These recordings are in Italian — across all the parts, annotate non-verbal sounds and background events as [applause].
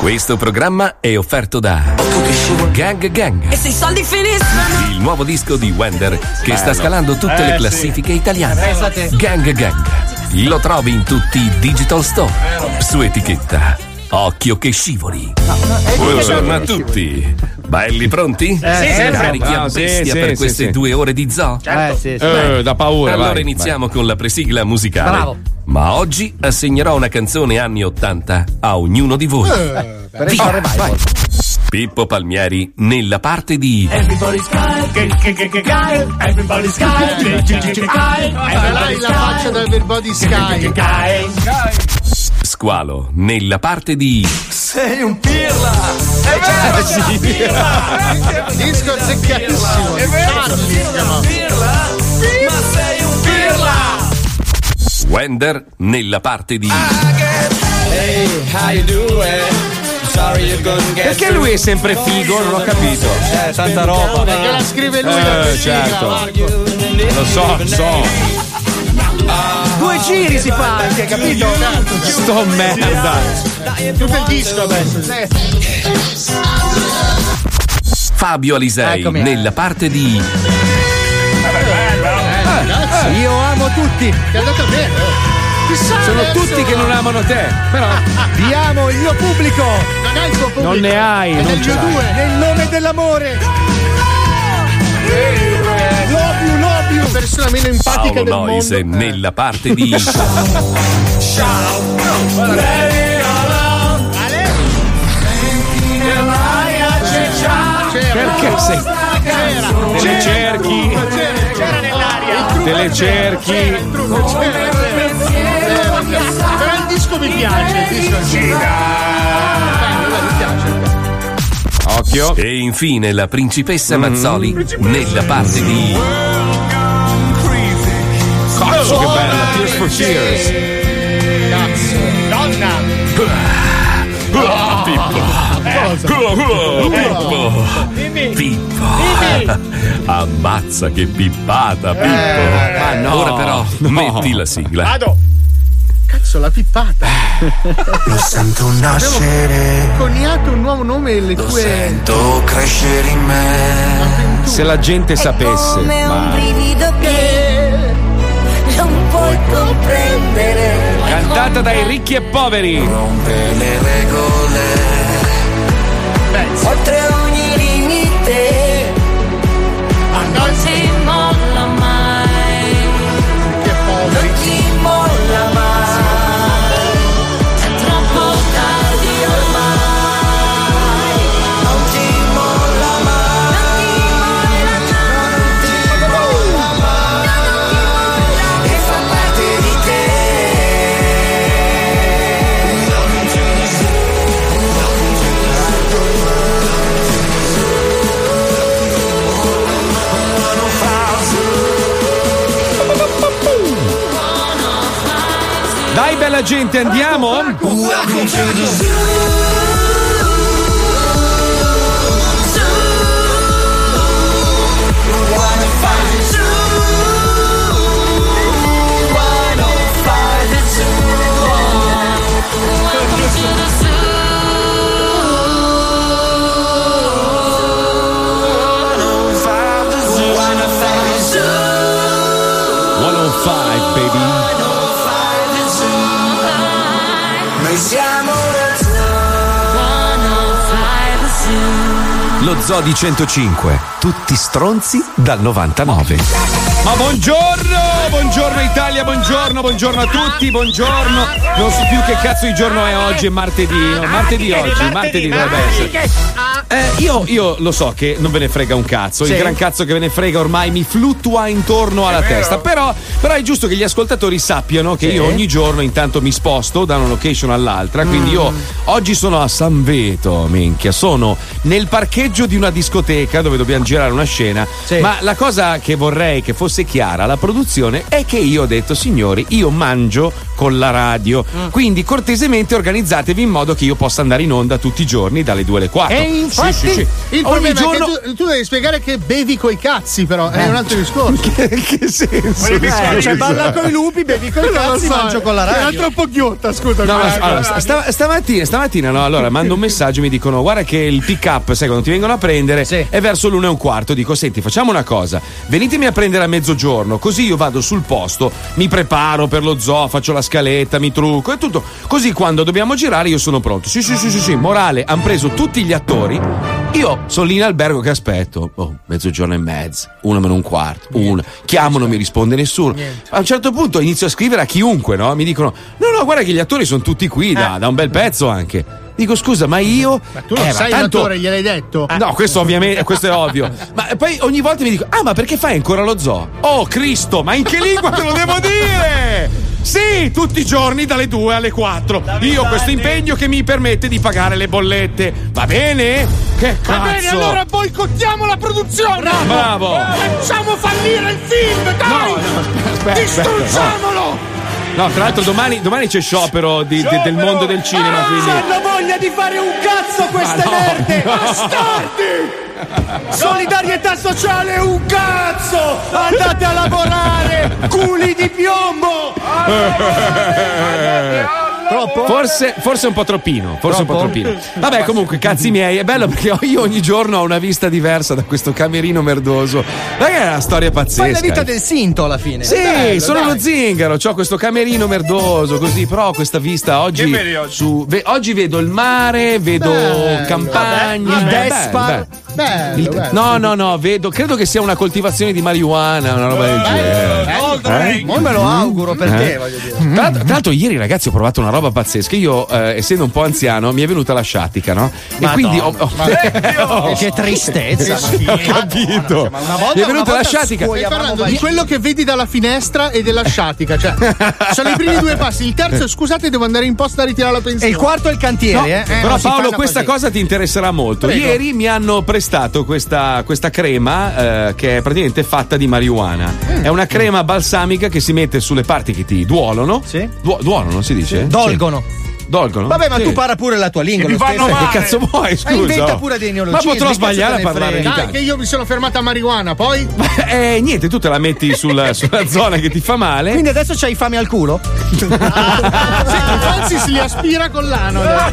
Questo programma è offerto da Gang Gang, E se i soldi finiscono? il nuovo disco di Wender che sta scalando tutte Eh, le sì. classifiche italiane. Gang Gang. Lo trovi in tutti i digital store. Su etichetta. Occhio che scivoli. Buongiorno a tutti. Belli pronti? Eh, sì, sempre. Carichi a Ah, bestia sì, per sì, queste sì. due ore di zoo? Certo. Eh, sì, sì. Eh, da paura, Allora vai, iniziamo con la presigla musicale. Bravo. Ma oggi assegnerò una canzone anni 80 a ognuno di voi. il Via, vai. Pippo Palmieri nella parte di Everybody's guy, guy, guy, guy, guy, everybody's guy, guy, guy, guy, Dai la faccia da Everybody Sky. Squalo nella parte di Sei un pirla! È vero! Eh, sì. Disco azzeccatissimo. È vero! Chiama. Pirla! Ma sei un pirla! Wender nella parte di Hey, how you doing? Sorry you couldn't get Perché lui è sempre figo? Non ho capito. Eh, tanta roba. Perché la scrive lui la Eh, sigla, certo. Marco. Lo so, lo so. Due giri si fa anche, capito? Sto merda. Tutto il disco adesso. Fabio Alisei Eccomi. nella parte di Eh, Io amo tutti. Ti è andata bene. Chissà Sono adesso. tutti che non amano te. Però Vi amo il mio pubblico. Non hai il tuo pubblico. Non ne hai, È non ce mio l'hai. due. Nel nome dell'amore. Love you, love you. Persona meno empatica Paolo del Noise mondo. nella parte di [laughs] perché sei. Te le cerchi. C'era nell'aria. Te le cerchi. Però il disco mi piace. Il disco sì. mi piace. Occhio. E infine la principessa Mm. Mazzoli nella parte di Cazzo che bella. Tears for Fears. Cazzo. Donna. Pippo. Pippo. Ammazza che pippata, Pippo. Eh, ma no. Ora però metti la sigla. Vado. Cazzo, la pippata. Lo sento nascere, Coniato un nuovo nome e le tue. sento crescere in me. Se la gente sapesse. Come un Ma... brivido che non puoi comprendere. Cantata dai ricchi e poveri. Rompe le regole. Oltre ogni gente, andiamo? Zodi 105, tutti stronzi dal 99. Ma buongiorno, buongiorno Italia, buongiorno, buongiorno a tutti, buongiorno. Non so più che cazzo di giorno è oggi, è martedì, no, martedì oggi, martedì dovrebbe essere. Eh, io, io lo so che non ve ne frega un cazzo, il gran cazzo che ve ne frega ormai mi fluttua intorno alla testa, però, però è giusto che gli ascoltatori sappiano che Sì. io ogni giorno intanto mi sposto da una location all'altra, quindi io oggi sono a San Veto, minchia, sono nel parcheggio di una discoteca dove dobbiamo girare una scena, Sì. ma la cosa che vorrei che fosse chiara alla produzione è che io ho detto signori, io mangio con la radio, quindi cortesemente organizzatevi in modo che io possa andare in onda tutti i giorni dalle 2 alle 4. E infatti Sì, sì, sì. il Ogni problema giorno è che tu, tu devi spiegare che bevi coi cazzi, però è un altro discorso. [laughs] che, che senso? Eh, cioè, balla con i lupi, bevi con [laughs] i cazzi, so, mangio con la Era radio. troppo ghiotta, scusa. No, ma, allora, sta- stamattina, stamattina no, allora mando un messaggio e mi dicono guarda che il pick up, sai quando ti vengono a prendere Sì. è verso l'una e un quarto, dico senti facciamo una cosa, venitemi a prendere a mezzogiorno così io vado sul posto, mi preparo per lo zoo, faccio la scaletta, mi trucco e tutto, così quando dobbiamo girare io sono pronto. Sì sì sì sì, sì. morale, hanno preso tutti gli attori, io sono lì in albergo che aspetto, oh, mezzogiorno e mezzo, una meno un quarto, una, chiamo non mi risponde nessuno. A un certo punto inizio a scrivere a chiunque, no? Mi dicono no no guarda che gli attori sono tutti qui da, da un bel pezzo anche. Dico scusa, ma io. Ma tu non Eh, sei tanto- l'attore, gliel'hai detto? No, questo ovviamente, questo è ovvio. [laughs] Ma poi ogni volta mi dico: Ah, ma perché fai ancora lo zoo? Oh Cristo, ma in che lingua te lo devo dire? Sì, tutti i giorni dalle 2 alle 4. Io ho questo impegno che mi permette di pagare le bollette. Va bene? Che cazzo? Va bene, allora boicottiamo la produzione! Bravo! Facciamo fallire il film, dai! No, no, aspetta, Distruggiamolo! No, tra l'altro domani, domani c'è sciopero di- de- del mondo del cinema, quindi. Hanno voglia di fare un cazzo queste no, merde! no. Bastardi! Solidarietà sociale un cazzo! Andate a lavorare! Culi di piombo! Troppo? Forse, forse un po' troppino, forse un po' Troppo? troppino. Vabbè, comunque, cazzi miei, è bello perché io ogni giorno ho una vista diversa da questo camerino merdoso. Ma è una storia pazzesca. Fai la vita eh. del sinto alla fine. Sì, Bello, sono dai. lo zingaro, ho questo camerino merdoso, così, però questa vista oggi. su- ve- oggi vedo il mare, vedo Bello. campagna. Il beh, Vespa. Bello, Il- bello. no, no, no, vedo, credo che sia una coltivazione di marijuana, una roba del genere. Eh? Ma me lo auguro per te, Eh? voglio dire. Tra l'altro, tra l'altro ieri ragazzi ho provato una roba pazzesca. Io, eh, essendo un po' anziano, mi è venuta la sciatica, no? E quindi ho, ho- [laughs] Oh, Che tristezza. ho capito. Ma una volta, mi è venuta una la sciatica. Stai parlando di quello che vedi dalla finestra e della sciatica, cioè sono i primi due passi. Il terzo, è, scusate, devo andare in posta a ritirare la E pensione. il quarto è il cantiere, No, eh? Eh, però si Paolo, questa così. cosa ti interesserà molto. Prego. Ieri mi hanno prestato questa, questa crema eh, che è praticamente fatta di marijuana. Mm. È una crema balsamica che si mette sulle parti che ti duolono. Sì. Duo- duolono si dice? Dolgono. Sì. Dolgono? Vabbè, ma Sì. tu parla pure la tua lingua. Che fanno stesso. Che cazzo vuoi? Scusa. Eh, inventa pure dei Ma neologismi, potrò che sbagliare a parlare in? Dai, che io mi sono fermata a marijuana, poi [laughs] Eh, niente, tu te la metti sul- [laughs] sulla zona che ti fa male. Quindi adesso c'hai fame al culo? [laughs] sì, Francis li aspira con l'ano. Ma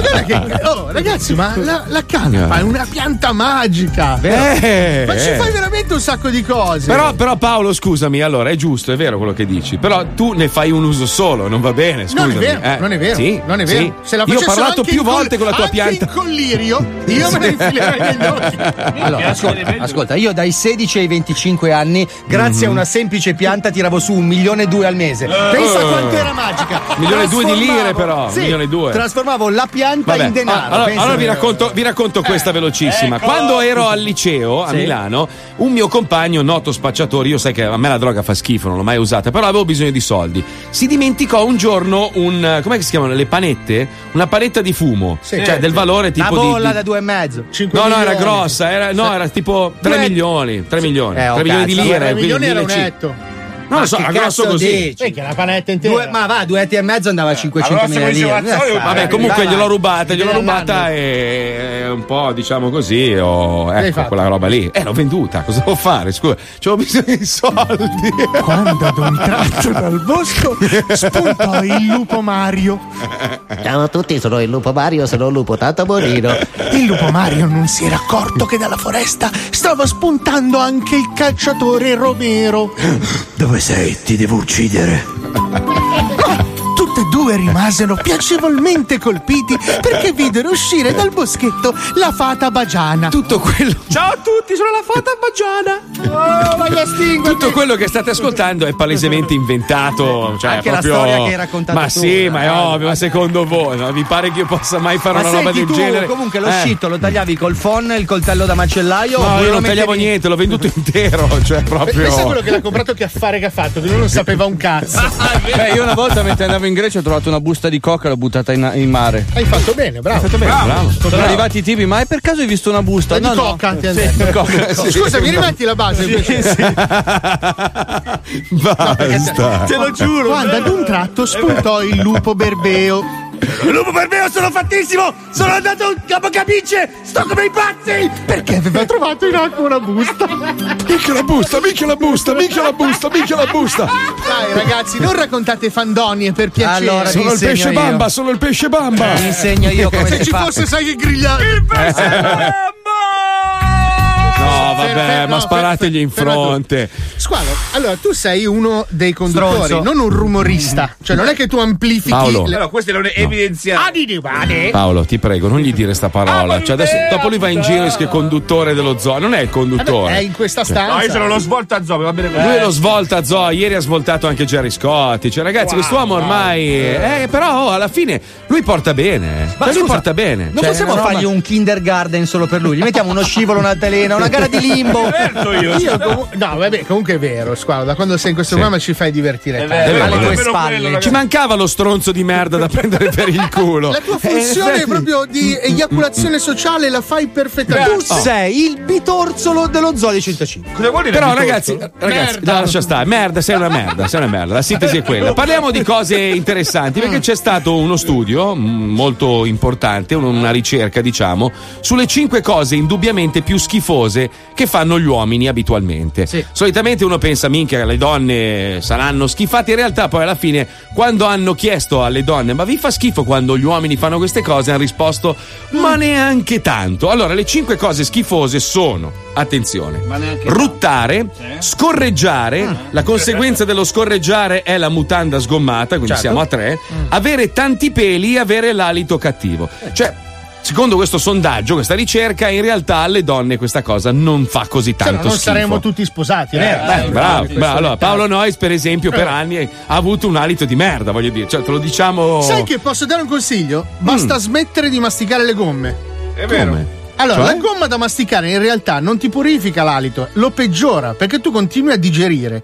guarda che. Oh, ragazzi, ma la, la canapa è una pianta magica. Eh, Ma ci eh. fai veramente un sacco di cose. Però, però Paolo, scusami, allora è giusto, è vero quello che dici. Però tu ne fai un uso solo, non va bene. Scusami. non è vero, eh. non è vero, Sì, non è sì. vero. Se la Io ho parlato più col- volte con la tua anche pianta. in collirio, io me la infilerei negli [laughs] occhi. Allora, ascolta, ascolta, io dai 16 ai 25 anni, grazie Mhm. a una semplice pianta, tiravo su un milione e due al mese. Pensa quanto era magica. Eh. [laughs] Milione e due di lire, Trasformavo- però, Sì, milione e due. Trasformavo la pianta Vabbè, in denaro. ah, allora, allora vi racconto, vi racconto questa velocissima. ecco. Quando ero al liceo a Sì. Milano, un mio compagno, noto spacciatore, io sai che a me la droga fa schifo, non l'ho mai usata, però avevo bisogno di soldi. Si dimenticò un giorno un. come si chiamano? Le panette? Una panetta di fumo. cioè del valore tipo Una bolla di. da due e mezzo. No, no, era grossa, era, no, era tipo 3 Due- milioni, 3 milioni, Eh, 3 oh, milioni di lire. 3 quindi milioni era un 1500. etto. Non lo so, che era grosso così. che la panetta intera. Due- ma va, due etti e mezzo andava a 500 Allora, mila lire. Vabbè, Eh, comunque gliel'ho rubata, gliel'ho rubata e un po', diciamo così, ho, ecco, quella roba lì. Eh, l'ho venduta, cosa devo fare? Scusa, c'avevo bisogno di soldi. Quando Don Traccio dal bosco spuntò il lupo Mario. Ciao a tutti, sono il lupo Mario, sono un lupo tanto bonino. Il lupo Mario non si era accorto che dalla foresta stava spuntando anche il cacciatore Romero. Dove sei? Ti devo uccidere. [laughs] E due rimasero piacevolmente colpiti perché videro uscire dal boschetto la fata bagiana. Tutto quello. Ciao a tutti, sono la fata bagiana. Oh, voglio estinguermi. Tutto quello che state ascoltando è palesemente inventato. Cioè, Anche la proprio- storia che hai raccontato Ma tu, sì, eh, ma è ovvio, ma secondo voi, no? vi pare che io possa mai fare Ma una roba del tu, genere? comunque lo Eh. scitto lo tagliavi col phon, il coltello da macellaio No, io non tagliavo mettevi- niente, l'ho venduto intero, [laughs] cioè proprio. Pensa quello che l'ha comprato che affare che ha fatto, che lui non sapeva un cazzo. [laughs] Beh, io una volta mentre andavo in Grecia ho trovato una busta di coca e l'ho buttata in, in mare. Hai fatto bene, bravo. Bravo. Sono arrivati i tipi, ma per caso hai visto una busta? Di no, no. coca, hanno Sì, coca, sì. Scusa, mi rimetti la base? invece? [laughs] Basta. Te lo giuro. Quando ad un tratto spuntò il lupo berbeo. Lupo per me, sono fattissimo! Sono andato a capocapicce! Sto come i pazzi! Perché aveva trovato in acqua una busta. Minchia la busta, minchia la busta, minchia la busta, minchia la busta. Dai, ragazzi, non raccontate fandonie per piacere. Allora, Sono il pesce io. bamba, sono il pesce bamba. Ti insegno io [laughs] come Se ci fa. fosse, sai che grigliare. No, [laughs] vabbè, Fermo, ma no, sparategli in fermo, tu. fronte. Squalo, allora tu sei uno dei conduttori, Stronzo. non un rumorista. Cioè, non è che tu amplifichi. Paolo. le- Allora, questo non è evidenziato. Ah. Paolo, ti prego, non gli dire sta parola. Cioè, adesso, dopo lui va in giro e che è conduttore dello zoo. Non è il Vabbè, conduttore. è in questa stanza. No, io sono lo svolta zoo, va bene così. Lui è lo svolta zoo, ieri ha svoltato anche Gerry Scotti. Cioè, ragazzi, quest'uomo ormai. Eh, però oh, alla fine lui porta bene. Ma Cioè, lui scusa, porta bene. Non Cioè, possiamo fargli un kindergarten solo per lui. Gli mettiamo uno scivolo, un'altalena, una gara di limbo. Certo [laughs] io. Io comu- no, vabbè, comunque è vero, Squalo. Da quando sei in questo programma ci fai divertire. tanto. vero, alle tue spalle. quello, Ci mancava lo stronzo di merda da prendere per il culo. [laughs] La tua funzione Eh, proprio di eiaculazione sociale la fai perfettamente. Tu sei il bitorzolo dello zoo di 105. Cosa vuol dire? Però ragazzi, ragazzi Merda. no, lascia stare, merda, sei una merda, sei una merda. La sintesi è quella. Parliamo di cose interessanti perché c'è stato uno studio molto importante, un- una ricerca, diciamo, sulle cinque cose indubbiamente più schifose che fanno gli uomini abitualmente. Sì. Solitamente uno pensa, minchia, le donne saranno schifate, in realtà poi alla fine, quando hanno chiesto alle donne, ma vi fa schifo quando gli uomini fanno queste cose, hanno risposto, ma neanche tanto. Allora, le cinque cose schifose sono, attenzione, ruttare, scorreggiare, la conseguenza dello scorreggiare è la mutanda sgommata, quindi siamo a tre, avere tanti peli e avere l'alito cattivo. Cioè, secondo questo sondaggio, questa ricerca, in realtà alle donne questa cosa non fa così Cioè, tanto non schifo. saremmo tutti sposati, vero? Beh, bravo, bravo. Allora, Paolo Noyes, per esempio, per anni ha avuto un alito di merda, voglio dire. Cioè, te lo diciamo. Sai che posso dare un consiglio? Basta smettere di masticare le gomme. È vero. Come? Allora, Cioè? la gomma da masticare in realtà non ti purifica l'alito, lo peggiora perché tu continui a digerire.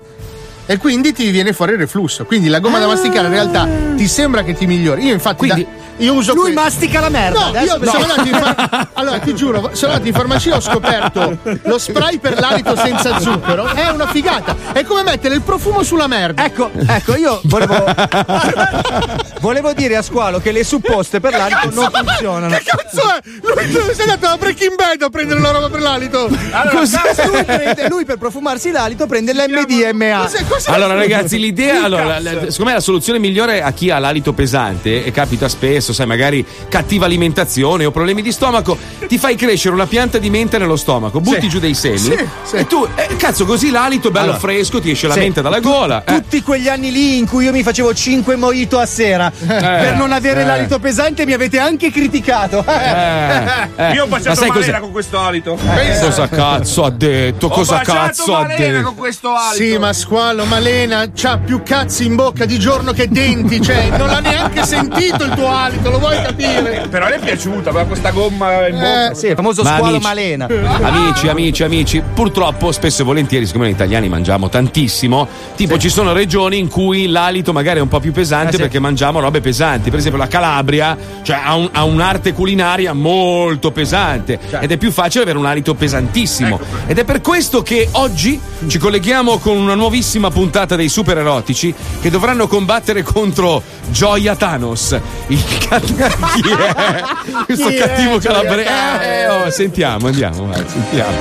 E quindi ti viene fuori il reflusso. Quindi la gomma da masticare in realtà ti sembra che ti migliori. Io, infatti, Quindi- da- io uso Lui que- mastica la merda. No, io sono andato in far- [laughs] Allora, ti giuro, sono andato in farmacia e ho scoperto lo spray per l'alito senza zucchero. È una figata. È come mettere il profumo sulla merda. Ecco, ecco, io volevo. [laughs] volevo dire a Squalo che le supposte per l'alito non funzionano. Che cazzo è? Lui tu sei andato a Breaking Bad a prendere una roba per l'alito. Lui, prende- lui per profumarsi l'alito prende l'MDMA. Cos'è- cos'è? Allora, ragazzi, l'idea, allora, la- la- secondo me la soluzione migliore a chi ha l'alito pesante, e capita spesso, sai, magari cattiva alimentazione o problemi di stomaco, ti fai crescere una pianta di menta nello stomaco, butti giù dei semi Sì, sì. e tu, eh, cazzo, così l'alito bello Allora, fresco, ti esce la sì. menta dalla gola. eh. Tutti quegli anni lì in cui io mi facevo 5 mojito a sera per non avere eh. l'alito pesante mi avete anche criticato. Eh, [laughs] eh. Io ho Ma baciato sai Malena cos'è? con questo alito. Cosa cazzo ha detto? Ho Cosa cazzo ha Malena detto? con questo alito. Sì, ma squalo, Malena c'ha più cazzi in bocca di giorno che denti, cioè non l'ha neanche sentito il tuo alito, lo vuoi capire? Però le è piaciuta, aveva questa gomma in bocca. Eh, Sì, il famoso Ma squalo amici- malena. Amici, amici, amici, purtroppo spesso e volentieri, siccome noi italiani mangiamo tantissimo, tipo ci sono regioni in cui l'alito magari è un po' più pesante Eh, sì. perché mangiamo robe pesanti. Per esempio la Calabria cioè, ha, un- ha un'arte culinaria molto pesante ed è più facile avere un alito pesantissimo. Ed è per questo che oggi ci colleghiamo con una nuovissima puntata dei super erotici che dovranno combattere contro Gioia Thanos. Il ca- chi è? Questo Chi cattivo Gioia calabrese. Thanos? Eh, oh, sentiamo, andiamo, vai, sentiamo.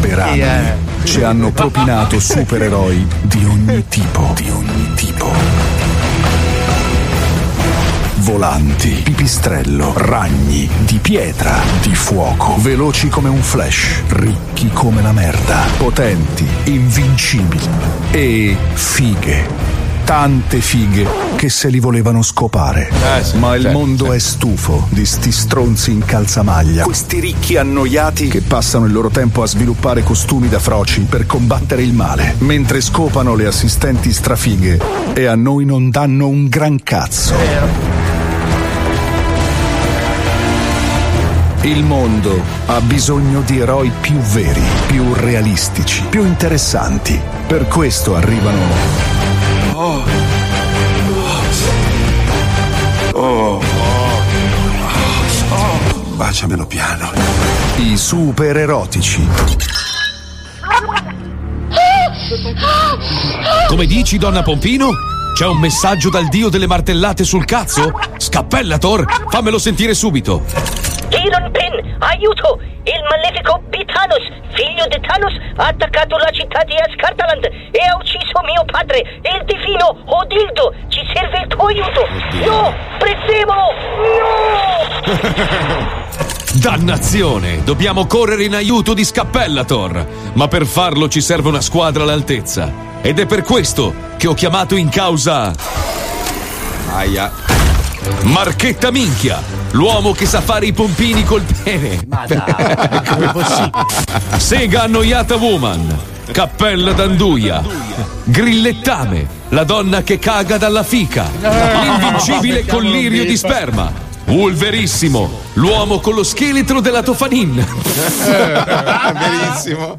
Per anni ci hanno propinato supereroi di ogni tipo, di ogni tipo. Volanti, pipistrello, ragni, di pietra, di fuoco, veloci come un flash, ricchi come la merda, potenti, invincibili e fighe. Tante fighe che se li volevano scopare. Ma il certo, mondo è stufo di sti stronzi in calzamaglia. Questi ricchi annoiati che passano il loro tempo a sviluppare costumi da froci per combattere il male, mentre scopano le assistenti strafighe e a noi non danno un gran cazzo. Il mondo ha bisogno di eroi più veri, più realistici, più interessanti. Per questo arrivano Oh. Oh. Oh. Baciamelo piano. i super erotici. Come dici, donna Pompino? C'è un messaggio dal dio delle martellate sul cazzo? Scappellator, fammelo sentire subito. Iron Pen, aiuto! Il malefico Bitanos, figlio di Thanos, ha attaccato la città di Ascartaland e ha ucciso mio padre, il divino Odildo. Ci serve il tuo aiuto. No! Prezzemolo! No! [laughs] Dannazione! Dobbiamo correre in aiuto di Scappellator! Ma per farlo ci serve una squadra all'altezza. Ed è per questo che ho chiamato in causa. Aia. Marchetta Minchia! L'uomo che sa fare i pompini col pene. Ma dai, come possibile? Sega annoiata woman. Cappella d'anduia. Grillettame. La donna che caga dalla fica. L'invincibile collirio di sperma. Wolverissimo. L'uomo con lo scheletro della Tofanin. Verissimo.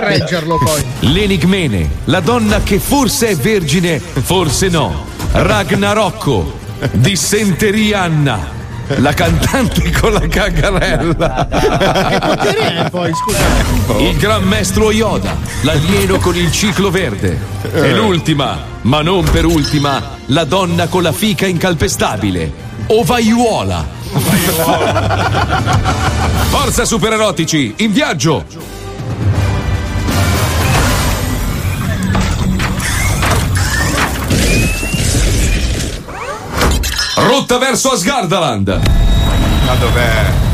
Reggerlo poi. L'enigmene. La donna che forse è vergine, forse no. Ragnarocco. Dissenteria Anna. La cantante con la cagarella. Che potere è poi, scusa? Il gran maestro Yoda, l'alieno con il ciclo verde. E l'ultima, ma non per ultima, la donna con la fica incalpestabile. Ovaiuola. Forza supererotici, in viaggio! Rotta verso Asgardaland! Ma dov'è?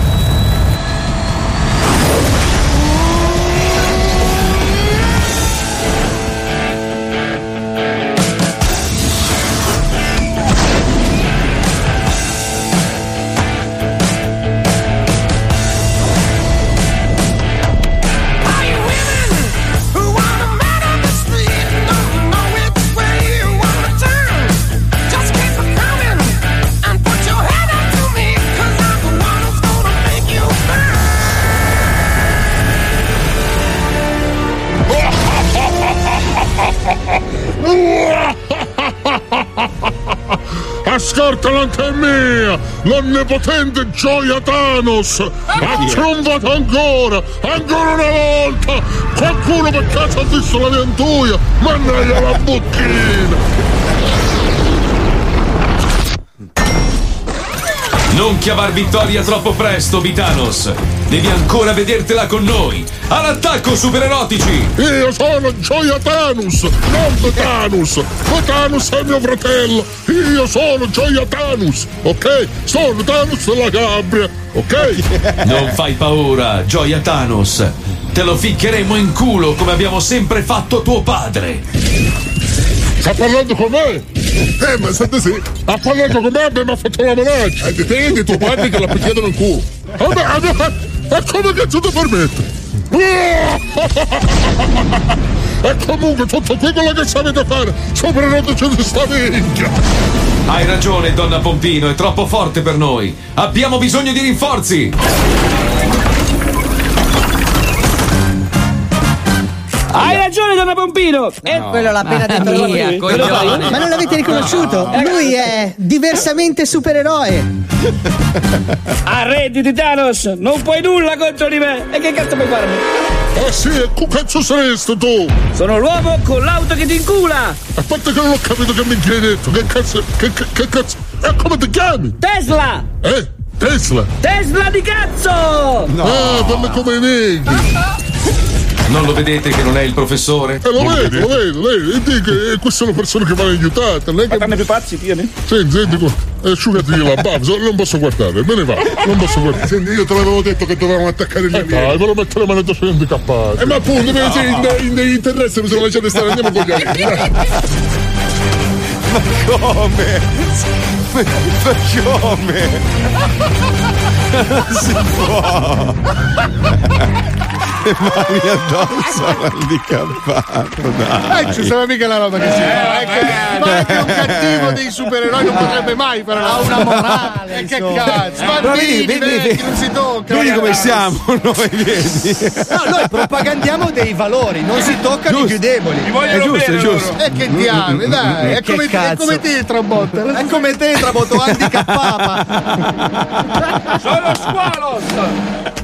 Ascartalant è mia! L'onnipotente gioia Thanos! Ha trionfato ancora! Ancora una volta! Qualcuno per caso ha visto la mia antuia! Mannaggia la bocchina! Non chiamar vittoria troppo presto, Vitanos! Devi ancora vedertela con noi! All'attacco, supererotici! Io sono Gioia Thanos, non Thanos! Ma Thanos è mio fratello! Io sono Gioia Thanos, ok? Sono Thanos della Gabria, ok? [laughs] Non fai paura, Gioia Thanos! Te lo ficcheremo in culo come abbiamo sempre fatto tuo padre! Sta parlando con me? Eh, ma senti sì. Ha parlato con me e mi ha fatto la minaccia. E dipende tuo padre che l'ha picchiato nel culo. Vabbè, vabbè, e come cazzo ti permette? [laughs] E comunque tutto quello che sapete fare, soprattutto di sta minchia. Hai ragione, donna Pompino, è troppo forte per noi! Abbiamo bisogno di rinforzi! Hai ragione, donna Pompino! E quello l'ha appena detto Mamma lui. mia, coglione. Ma non l'avete riconosciuto? Lui è diversamente supereroe. [laughs] Arrendi di Thanos! Non puoi nulla contro di me! E che cazzo puoi farmi? Ah sì, e che cazzo saresti tu? Sono l'uomo con l'auto che ti incula! A parte che non ho capito che mi hai detto, che cazzo, che, che, che cazzo, e come ti chiami? Tesla! Eh? Tesla? Tesla di cazzo! Ah, fammi come i negri. [laughs] Non lo vedete che non è il professore? Eh, lo vedo, lo vedo, vedo. E dico, eh, queste sono persone che vanno aiutate. Non è che... Fanno più pazzi, tieni. Senti, senti qua. Eh, Asciugati la bava, non posso guardare, me ne va, non posso guardare. Senti, io te l'avevo detto che dovevamo attaccare gli alieni. Dai, me lo metteremo nelle sui handicappati. Eh, ma appunto, no. in, in, in terrestre mi sono lasciato stare, andiamo con gli alieni. Ma come? Ma come? Non si può! Le mani addosso all'handicappato, dai! Eh, ci sarà mica la roba che si fa. Ecco, ma anche un cattivo dei supereroi non potrebbe mai fare Ha una morale, E che cazzo? Però Bambini, vedi, vedi, vedi. non si tocca. Vedi come siamo [laughs] noi, vedi? No, noi propagandiamo dei valori, non si toccano i più deboli. È giusto, è giusto. E che diavolo, dai, è Che come, è come te, Trabotta. È come te, Traboto, handicappata. Sono squalos!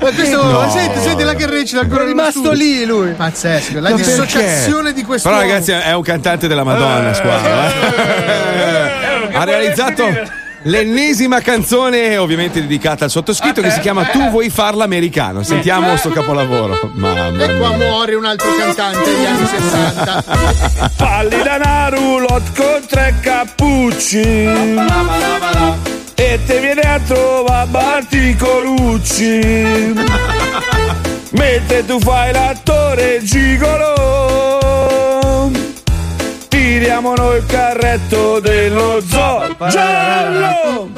Ma questo, No. senti, senti la che recita ancora È rimasto lì lui. Pazzesco, la dissociazione di questo. Però ragazzi è un cantante della Madonna, squalo. eh. Ha realizzato l'ennesima canzone, ovviamente dedicata al sottoscritto, che si chiama Tu vuoi farla americano. Sentiamo sto capolavoro. Mamma E qua mia. muore un altro cantante degli anni 60. Palli da Narulot con tre cappucci. E te viene a trovare Barti Colucci. Mentre tu fai l'attore gigolo. Tiriamo noi il carretto dello zoo. Giallo!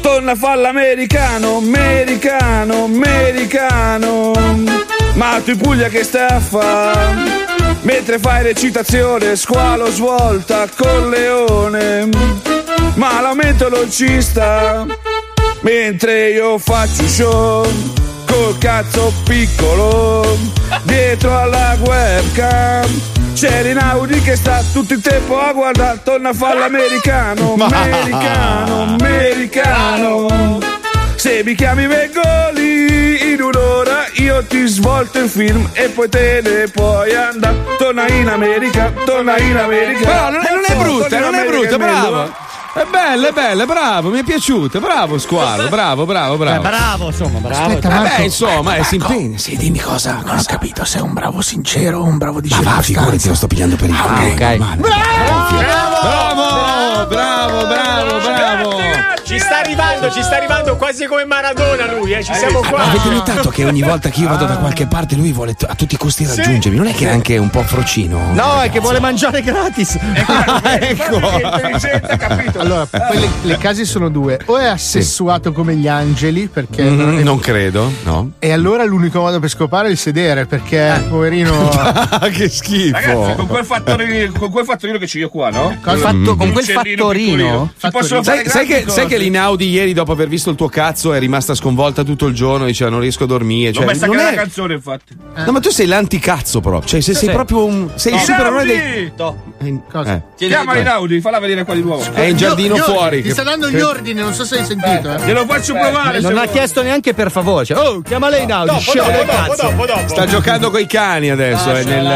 Torna a farlo americano, americano, americano. Ma tu in Puglia che stai a fare? Mentre fai recitazione, squalo svolta con leone. Ma l'aumento non ci sta. Mentre io faccio show col cazzo piccolo dietro alla webcam. C'è l'Inaudi che sta tutto il tempo a guardare, torna a fare l'americano, americano, americano. Se mi chiami vengo lì in un'ora, io ti svolto il film e poi te ne puoi andare. Torna in America, torna in America. Però non è, non è brutta, non è brutta, bravo. È bella, è bella, bravo, mi è piaciuta, bravo squalo, bravo, bravo, bravo. bravo, insomma, bravo. Aspetta, Eh Marco. beh, insomma, eh, si impegna. Sì, dimmi cosa, non ho capito se è un bravo sincero o un bravo di Ma va, figurati, lo sto pigliando per il culo. ok. Bravo, bravo, bravo, bravo. Ci sta arrivando, ci sta arrivando quasi come Maradona lui, eh, ci siamo qua. Avete notato che ogni volta che io vado da qualche parte lui vuole t- a tutti i costi raggiungermi? Non è che è anche un po' frocino? No, è che vuole mangiare gratis. ecco. Allora, poi le, le case sono due. O è assessuato come gli angeli, perché. Mm, non credo, no. E allora l'unico modo per scopare è il sedere, perché poverino. [laughs] che schifo. Ragazzi, con quel, fattorino, con quel fattorino che c'ho io qua, no? Cosa- fatto- con quel fattorino? piccolino. Si possono fare Sai, sai che, sai che l'Inaudi ieri dopo aver visto il tuo cazzo è rimasta sconvolta tutto il giorno diceva non riesco a dormire L'ho cioè, messa non è- la canzone, infatti. no ma tu sei l'anticazzo proprio cioè se sei Sì. proprio un sei il No. supereroe dei Inaudi! eh. Chiama Inaudi, falla venire qua di nuovo. È in giardino Gli fuori Ti che- sta dando gli ordini, non so se hai sentito. Eh. Glielo faccio provare. Non ha vuoi. chiesto neanche per favore. Cioè, oh, chiama lei Naudi, Dopo, scemo dopo, del dopo, cazzo. dopo, dopo. sta giocando coi cani adesso è nel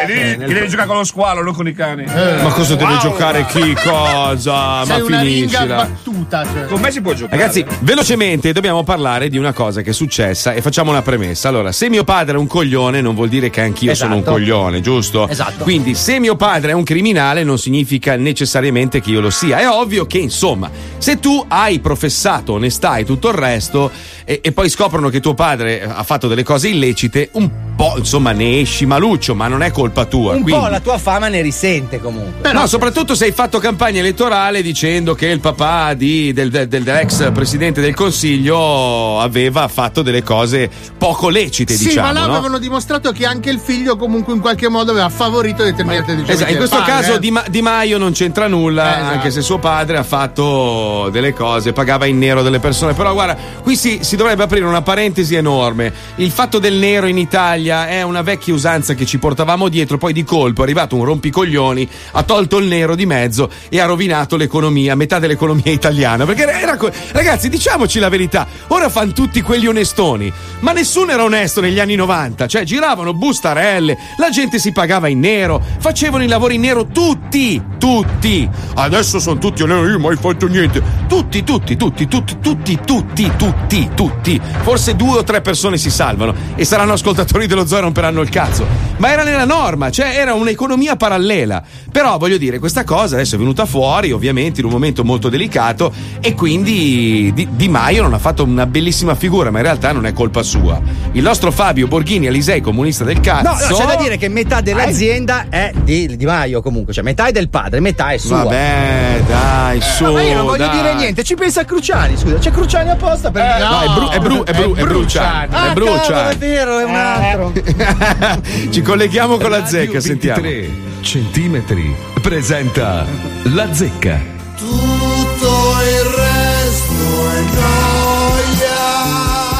E lì che devi giocare con lo squalo, non con i cani. ma cosa deve giocare chi cosa Sei ma una ringa finiscila battuta. Cioè. Con me si può giocare. Ragazzi, velocemente dobbiamo parlare di una cosa che è successa e facciamo una premessa. Allora, se mio padre è un coglione, non vuol dire che anch'io sono un Esatto. coglione, giusto? Esatto. Quindi, se mio padre è un criminale, non significa necessariamente che io lo sia. È ovvio che, insomma, se tu hai professato onestà e tutto il resto, e, e poi scoprono che tuo padre ha fatto delle cose illecite, un po', insomma, ne esci maluccio, ma non è colpa tua. Un quindi- po' la tua fama ne risente comunque. no, soprattutto se hai fatto campagna elettorale dicendo che il papà di- del- del- dell'ex presidente del consiglio aveva fatto delle cose poco lecite, Sì, diciamo. ma là no? avevano dimostrato che anche il figlio comunque in qualche modo aveva favorito determinate decisioni. Esatto, in questo padre, caso eh. di, Ma- Di Maio non c'entra nulla, Eh, esatto. anche se suo padre ha fatto delle cose, pagava in nero delle persone. Però guarda, qui si, si dovrebbe aprire una parentesi enorme. Il fatto del nero in Italia è una vecchia usanza che ci portavamo dietro, poi di colpo è arrivato un rompicoglioni, ha tolto il nero di mezzo e ha rovinato l'economia, metà dell'economia italiana. Perché era co- ragazzi, diciamoci la verità, ora fanno tutti quelli onestoni, ma nessuno era onesto negli anni 90, cioè giravano bustarelle, la gente si pagava in nero, facevano i lavori in nero tutti, tutti. Adesso sono tutti onesti, io mai fatto niente. Tutti, tutti, tutti, tutti, tutti, tutti, tutti, tutti. Forse due o tre persone si salvano e saranno ascoltatori dello lo zoo e romperanno il cazzo. Ma era nella norma, cioè era un'economia parallela. Però voglio dire, questa cosa adesso è venuta fuori, ovviamente, in un momento molto delicato, e quindi Di, Di Maio non ha fatto una bellissima figura, ma in realtà non è colpa sua. Il nostro Fabio Borghini Alisei, comunista del cazzo. No, no, c'è da dire che metà dell'azienda è di, di Maio comunque, cioè metà è del padre, metà è sua. Vabbè, dai, su. Ma io non voglio dai. dire niente, ci pensa Cruciani, scusa, c'è Cruciani apposta per dire no, è Bru- è Bru- è Bru- è Bruciani. Ah, È Bruciani. cavolo, è vero, è un altro. [laughs] Ci colleghiamo con la zecca, sentiamo. 23 centimetri presenta la zecca. Tutto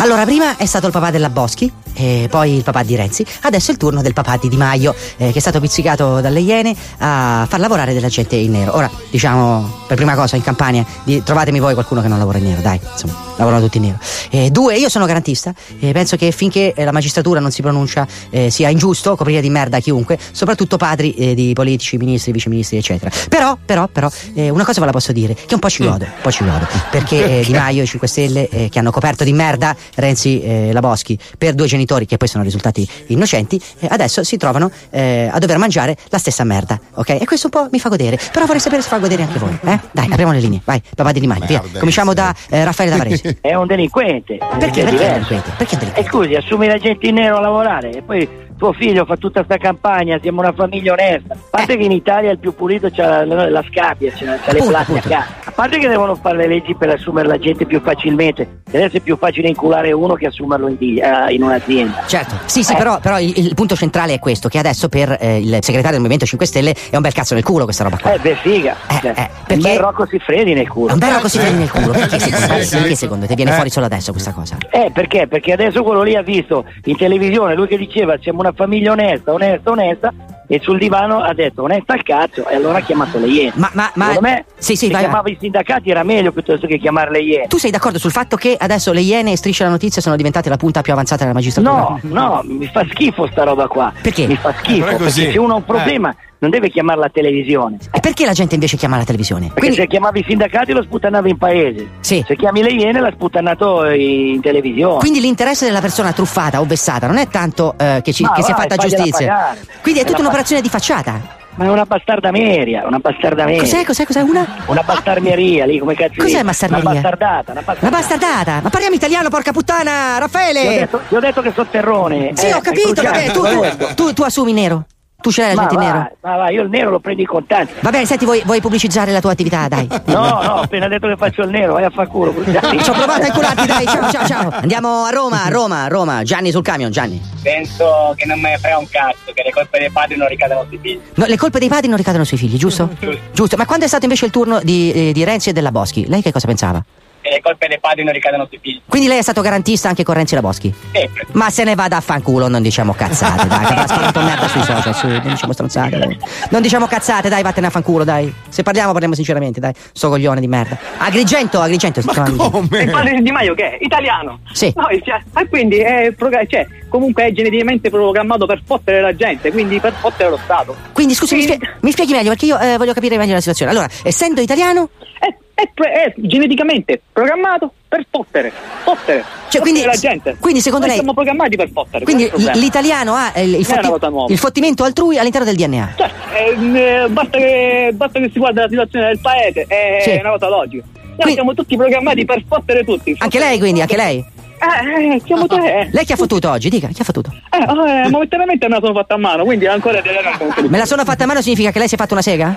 Allora, prima è stato il papà della Boschi, e poi il papà di Renzi, adesso è il turno del papà di Di Maio, eh, che è stato pizzicato dalle Iene a far lavorare della gente in nero. Ora, diciamo, per prima cosa in campagna, di- trovatemi voi qualcuno che non lavora in nero, dai, insomma, lavorano tutti in nero. Eh, due, io sono garantista e penso che finché eh, la magistratura non si pronuncia eh, sia ingiusto coprire di merda chiunque, soprattutto padri eh, di politici, ministri, viceministri, eccetera. Però, però, però, una cosa ve la posso dire, che un po' ci godo, un po' ci godo, perché Di Maio e i 5 Stelle che hanno coperto di merda Renzi e la Boschi per due genitori che poi sono risultati innocenti, eh, adesso si trovano eh, a dover mangiare la stessa merda, ok? E questo un po' mi fa godere, però vorrei sapere se fa godere anche voi, eh? Dai, apriamo le linee, vai, papà di Maio, via. Cominciamo da eh, Raffaele Davarese. È un delinquente. Perché? È Perché è diverso. delinquente? Perché è delinquente? E scusi, assumi la gente in nero a lavorare e poi tuo figlio fa tutta sta campagna, siamo una famiglia onesta. A parte che in Italia il più pulito c'ha la, la scabbia, c'ha, c'ha le platte a casa. A parte che devono fare le leggi per assumere la gente più facilmente. Adesso è più facile inculare uno che assumerlo in, eh, in un'azienda. Certo, sì, sì, Eh. però, però il, il punto centrale è questo: che adesso per eh, il segretario del Movimento 5 Stelle è un bel cazzo nel culo questa roba qua. Eh beh figa. Cioè, Un bel Rocco Siffredi nel culo. Un bel Rocco Siffredi nel culo. Perché secondo, te? Eh, sì. Perché secondo te viene Eh. fuori solo adesso questa cosa? Eh, perché? Perché adesso quello lì ha visto in televisione lui che diceva siamo una famiglia onesta, onesta, onesta, e sul divano ha detto onesta al cazzo, e allora ha chiamato le Iene. Ma, ma, ma Secondo me, sì, sì, se vai, vai. chiamava i sindacati era meglio piuttosto che chiamare le Iene. Tu sei d'accordo sul fatto che adesso le Iene e Striscia la Notizia sono diventate la punta più avanzata della magistratura? No, no, mi fa schifo sta roba qua. Perché? Mi fa schifo, è così. perché se uno ha un problema non deve chiamare la televisione. E perché la gente invece chiama la televisione? Perché se chiamavi i sindacati lo sputtanava in paese. Se chiami le Iene l'ha sputtanato in televisione. Quindi l'interesse della persona truffata o vessata non è tanto eh, che, ci- che sia vai, fatta giustizia. Quindi è tutta un'operazione di facciata. Ma è una bastardameria, una bastardameria. Cos'è, cos'è, cos'è una? Una bastarmeria lì, come cazzo Cos'è dici? bastarderia? Una bastardata, una La bastardata! Ma parliamo italiano, porca puttana, Raffaele! Ti ho detto, ti ho detto che sono terrone. Sì, eh, ho capito, vabbè, tu, tu, tu, tu assumi nero. Tu ce l'hai la gente va, nero. ma va, io il nero lo prendo in contanti. Va bene, senti, vuoi, vuoi pubblicizzare la tua attività, dai. [laughs] No, no, ho appena detto che faccio il nero, vai a fa culo. Ci ho provato a incularti, dai, ciao, ciao, ciao. [laughs] Andiamo a Roma, a Roma, a Roma. Gianni sul camion, Gianni. Penso che non me ne frega un cazzo, che le colpe dei padri non ricadano sui figli. No, le colpe dei padri non ricadono sui figli, giusto? Giusto. Ma quando è stato invece il turno di, eh, di Renzi e della Boschi? Lei che cosa pensava? Che le colpe dei padri non ricadono sui figli. Quindi lei è stato garantista anche con Renzi e la Boschi? Sempre. Ma se ne vada a fanculo, non diciamo cazzate, dai, che [laughs] sparato merda sui social, su, non diciamo stronzate. dai. Non diciamo cazzate, dai, vattene a fanculo, dai. Se parliamo, parliamo sinceramente, dai. Sto coglione di merda. Agrigento, Agrigento, chiama Agrigento. Il padre di Maio che è? Italiano. Sì. No, il- e quindi è cioè, comunque è geneticamente programmato per fottere la gente, quindi per fottere lo Stato. Quindi scusi, mi, spie- mi spieghi meglio perché io eh, voglio capire meglio la situazione. Allora, essendo italiano, È, è pre- è geneticamente programmato per fottere. Fottere. Cioè, Fottere quindi- la gente. quindi secondo Noi lei- siamo programmati per fottere. quindi l'italiano ha eh, il, fotti- il fottimento altrui all'interno del DNA. Certo, ehm, eh, basta, che, basta che si guarda la situazione del paese, è Sì. una cosa logica. Noi siamo tutti programmati per fottere tutti. Anche lei, quindi, anche lei. Eh, eh, siamo te. Lei chi ha fottuto oggi? Dica, chi ha fottuto? Eh, oh, eh, momentaneamente me la sono fatta a mano, quindi ancora deve Me la sono fatta a mano significa che lei si è fatta una sega?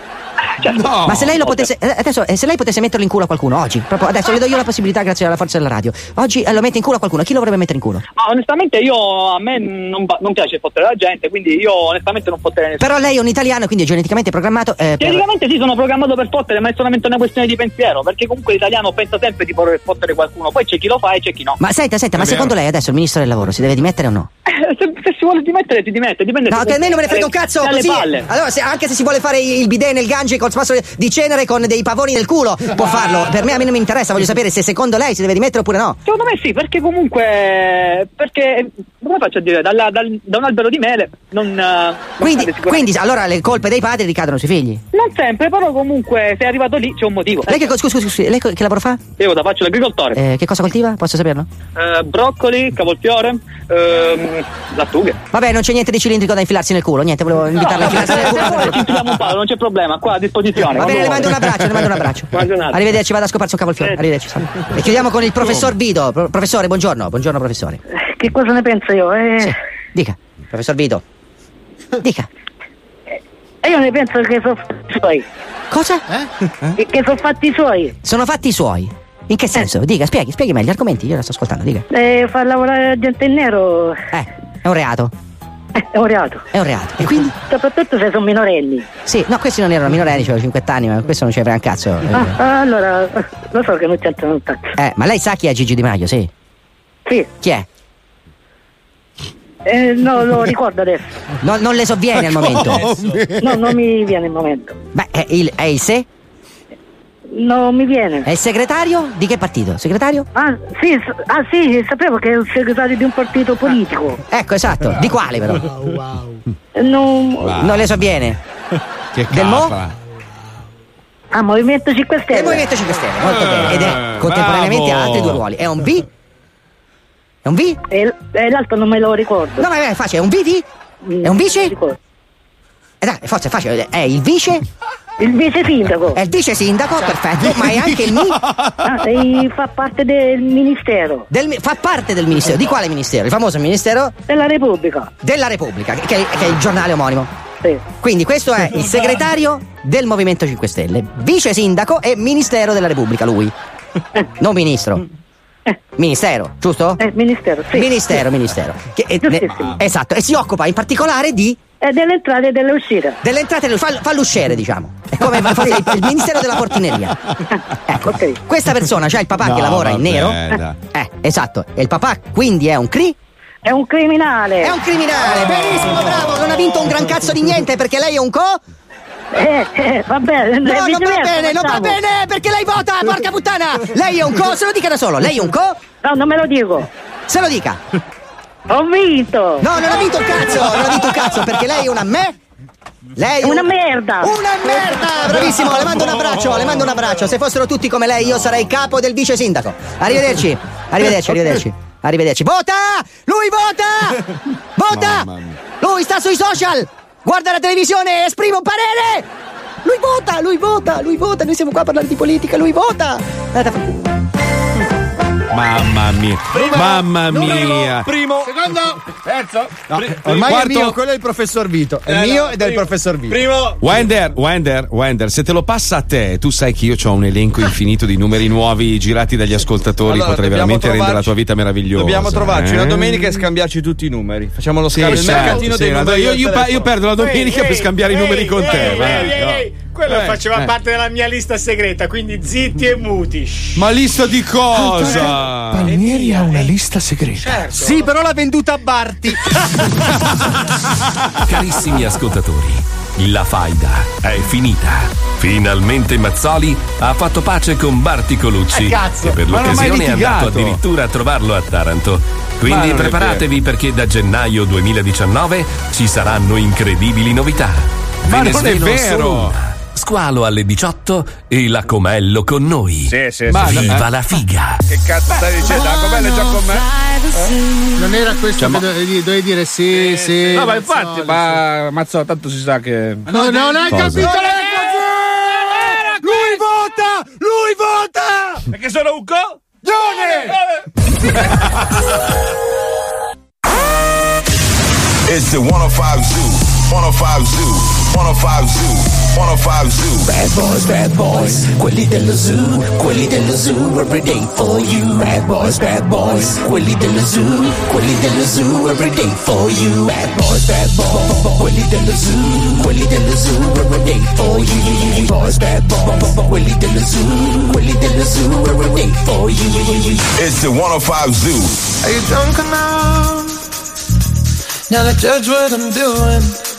Certo. Ma se lei lo potesse. eh, Adesso, eh, se lei potesse metterlo in culo a qualcuno oggi, proprio adesso le do io la possibilità grazie alla forza della radio. Oggi eh, lo mette in culo a qualcuno, chi lo vorrebbe mettere in culo? Ma onestamente io a me non, non piace fottere la gente, quindi io onestamente non fotterei nessuno. Però lei è un italiano, quindi è geneticamente programmato. eh, per- Teoricamente sì, sono programmato per fottere, ma è solamente una questione di pensiero, perché comunque l'italiano pensa sempre di voler fottere qualcuno, poi c'è chi lo fa e c'è chi no. Ma senta, senta, ma secondo lei adesso il ministro del lavoro si deve dimettere o no? [laughs] Se, se si vuole dimettere, ti dimette, dipende No, che a me non me ne frega un cazzo dalle così. palle. Allora, se- anche se si vuole fare il bidet nel Gange col spasso di cenere con dei pavoni nel culo, può farlo. Per me a me non mi interessa, voglio sapere se secondo lei si deve dimettere oppure no. Secondo me sì, perché comunque. Perché. Come faccio a dire? Dalla- dal- da un albero di mele non. eh, non Quindi, quindi allora le colpe dei padri ricadono sui figli. Non sempre, però comunque se è arrivato lì c'è un motivo. Lei che, scusi, scusi, lei che lavoro fa? Io cosa faccio l'agricoltore. Eh, che cosa coltiva? Posso saperlo? Eh, broccoli, cavolfiore, ehm, lattughe. Vabbè, non c'è niente di cilindrico da infilarsi nel culo. Niente, volevo invitarla a infilarsi nel [laughs] culo. Ci infiliamo un palo, non c'è problema, qua a disposizione. Va bene, le mando un abbraccio, le mando un abbraccio. Arrivederci, vado a scoparsi un cavolfiore. Arrivederci. E chiudiamo con il professor Vito. Pro- professore, buongiorno. Buongiorno, professore. Che cosa ne penso io? Eh, Sì, dica. Professor Vito. Dica. Io ne penso che sono fatti suoi. Cosa? Che, che sono fatti suoi. Sono fatti i suoi. In che senso? Dica, spieghi, spieghi meglio gli argomenti. Io la sto ascoltando, dica. Eh, far lavorare la gente in nero Eh, è un reato. è un reato. È un reato. E quindi? Soprattutto se sono minorenni. Sì, no, questi non erano minorenni, avevano 50 anni, ma questo non frega un cazzo. Eh, Ah, ah, allora, lo so che non c'entrano un cazzo. Eh, ma lei sa chi è Gigi Di Maio, sì? Sì. Chi è? Eh, no, lo ricordo adesso. No- non le sovviene al momento. No, non mi viene il momento. Beh, è il, è il se? Non mi viene. È il segretario? Di che partito? Segretario? Ah sì, s- ah, sì, sapevo che è il segretario di un partito politico. Ecco, esatto. Di quale però? Eh, Non... Non le sovviene. [laughs] Che Del mo? Ah, Movimento 5 Stelle. Del Movimento 5 Stelle, molto bene. Ed è contemporaneamente ha bravo. altri due ruoli. È un B? È un B? E, e l'altro non me lo ricordo. No, ma è facile, è un VD? È un vice? Eh dai, forza, è facile. È il vice? Il vice sindaco. È il vice sindaco, perfetto, ma è anche il [laughs] mi? Ah, fa parte del ministero. Del fa parte del ministero. Di quale ministero? Il famoso ministero? Della Repubblica. Della Repubblica, che, che è, il giornale omonimo. Sì. Quindi questo è il segretario del Movimento 5 Stelle, vice sindaco e ministero della Repubblica, lui. [laughs] Non ministro. Ministero, giusto? Eh, ministero, sì. Ministero, ministero. Che- e- ne- esatto, e si occupa in particolare di E delle entrate e delle uscite. delle entrate, del- fa, fa l'usciere, diciamo. È come fa- il, il ministero della portineria. [laughs] Ecco, questa persona c'ha il papà No, che lavora in nero. Eh, esatto. E il papà quindi è un cri? È un criminale. È un criminale, benissimo, bravo. Non ha vinto un gran cazzo di niente perché lei è un co? Eh, eh, va bene. No, non va bene, non va bene perché lei vota, porca puttana! Lei è un co, se lo dica da solo, lei è un co? No, non me lo dico. Se lo dica. Ho vinto. No, non ha vinto cazzo, non ha vinto cazzo perché lei è una me. Lei è Una un- merda. Una merda! Bravissimo, le mando un abbraccio, le mando un abbraccio. Se fossero tutti come lei, io sarei capo del vice sindaco. Arrivederci, arrivederci, arrivederci. Arrivederci. Vota! Lui vota! Vota! Lui sta sui social! Guarda la televisione e esprime un parere! Lui vota, lui vota, lui vota, noi siamo qua a parlare di politica, lui vota! Andate a fare- Mamma mia. Mamma mia. Primo. Secondo. Terzo. Pri- ormai quarto. è mio, quello è il professor Vito. È Eh, mio no, ed è il primo. professor Vito. Primo. Wender, Wender, Wender, se te lo passa a te, tu sai che io ho un elenco infinito di numeri nuovi girati dagli ascoltatori, Allora, potrei veramente rendere la trovarci- tua vita meravigliosa. Dobbiamo trovarci eh? una domenica e scambiarci tutti i numeri. Facciamo lo Sì, scambio. il certo, mercatino sì, dei no, numeri. io, io io perdo la domenica per scambiare i numeri con te. Ehi, ehi, no. ehi, quello Eh, faceva eh. parte della mia lista segreta, quindi zitti e muti. Ma lista di cosa? Palmieri ha una lista segreta. Sì, però l'ha venduta a Barti. [laughs] Carissimi ascoltatori, la faida è finita. Finalmente Mazzoli ha fatto pace con Barti Colucci Eh, cazzo, e per l'occasione è andato addirittura a trovarlo a Taranto. Quindi preparatevi perché da gennaio 2019 ci saranno incredibili novità. Ma Ve ne non è vero. Squalo alle 18 e la Comello con noi. Sì, sì, Ma sì. Viva Eh. la figa! Che cazzo stai dicendo? La com'è è già con me? Non era questo Cioè, che dovevi, dovevi dire sì, sì. No, ma infatti, ma Mazzo, tanto si sa che. No, non hai Cosa? capito le Lui vota! Lui vota! Perché sono un co? It's the 105 Zoo, 105 Zoo, 105 Zoo, 105 Zoo. Bad boys, bad boys, quelli dello zoo, quelli dello zoo, every day for you. Bad boys, bad boys, quelli dello zoo, quelli dello zoo, every day for you. Bad boys, bad boys, quelli dello zoo, quelli dello zoo, every day for you. Boys, bad boys, quelli dello zoo, quelli dello zoo, every day for you. It's the 105 Zoo. Are you drunk enough? Now to judge what I'm doing.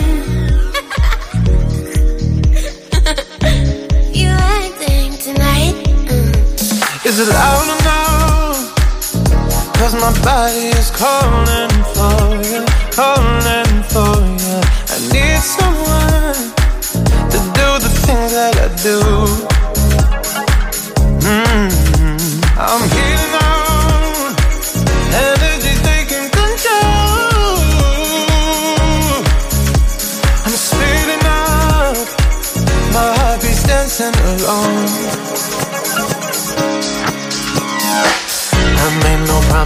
Is it loud no? Cause my body is calling for you, calling for you. I need someone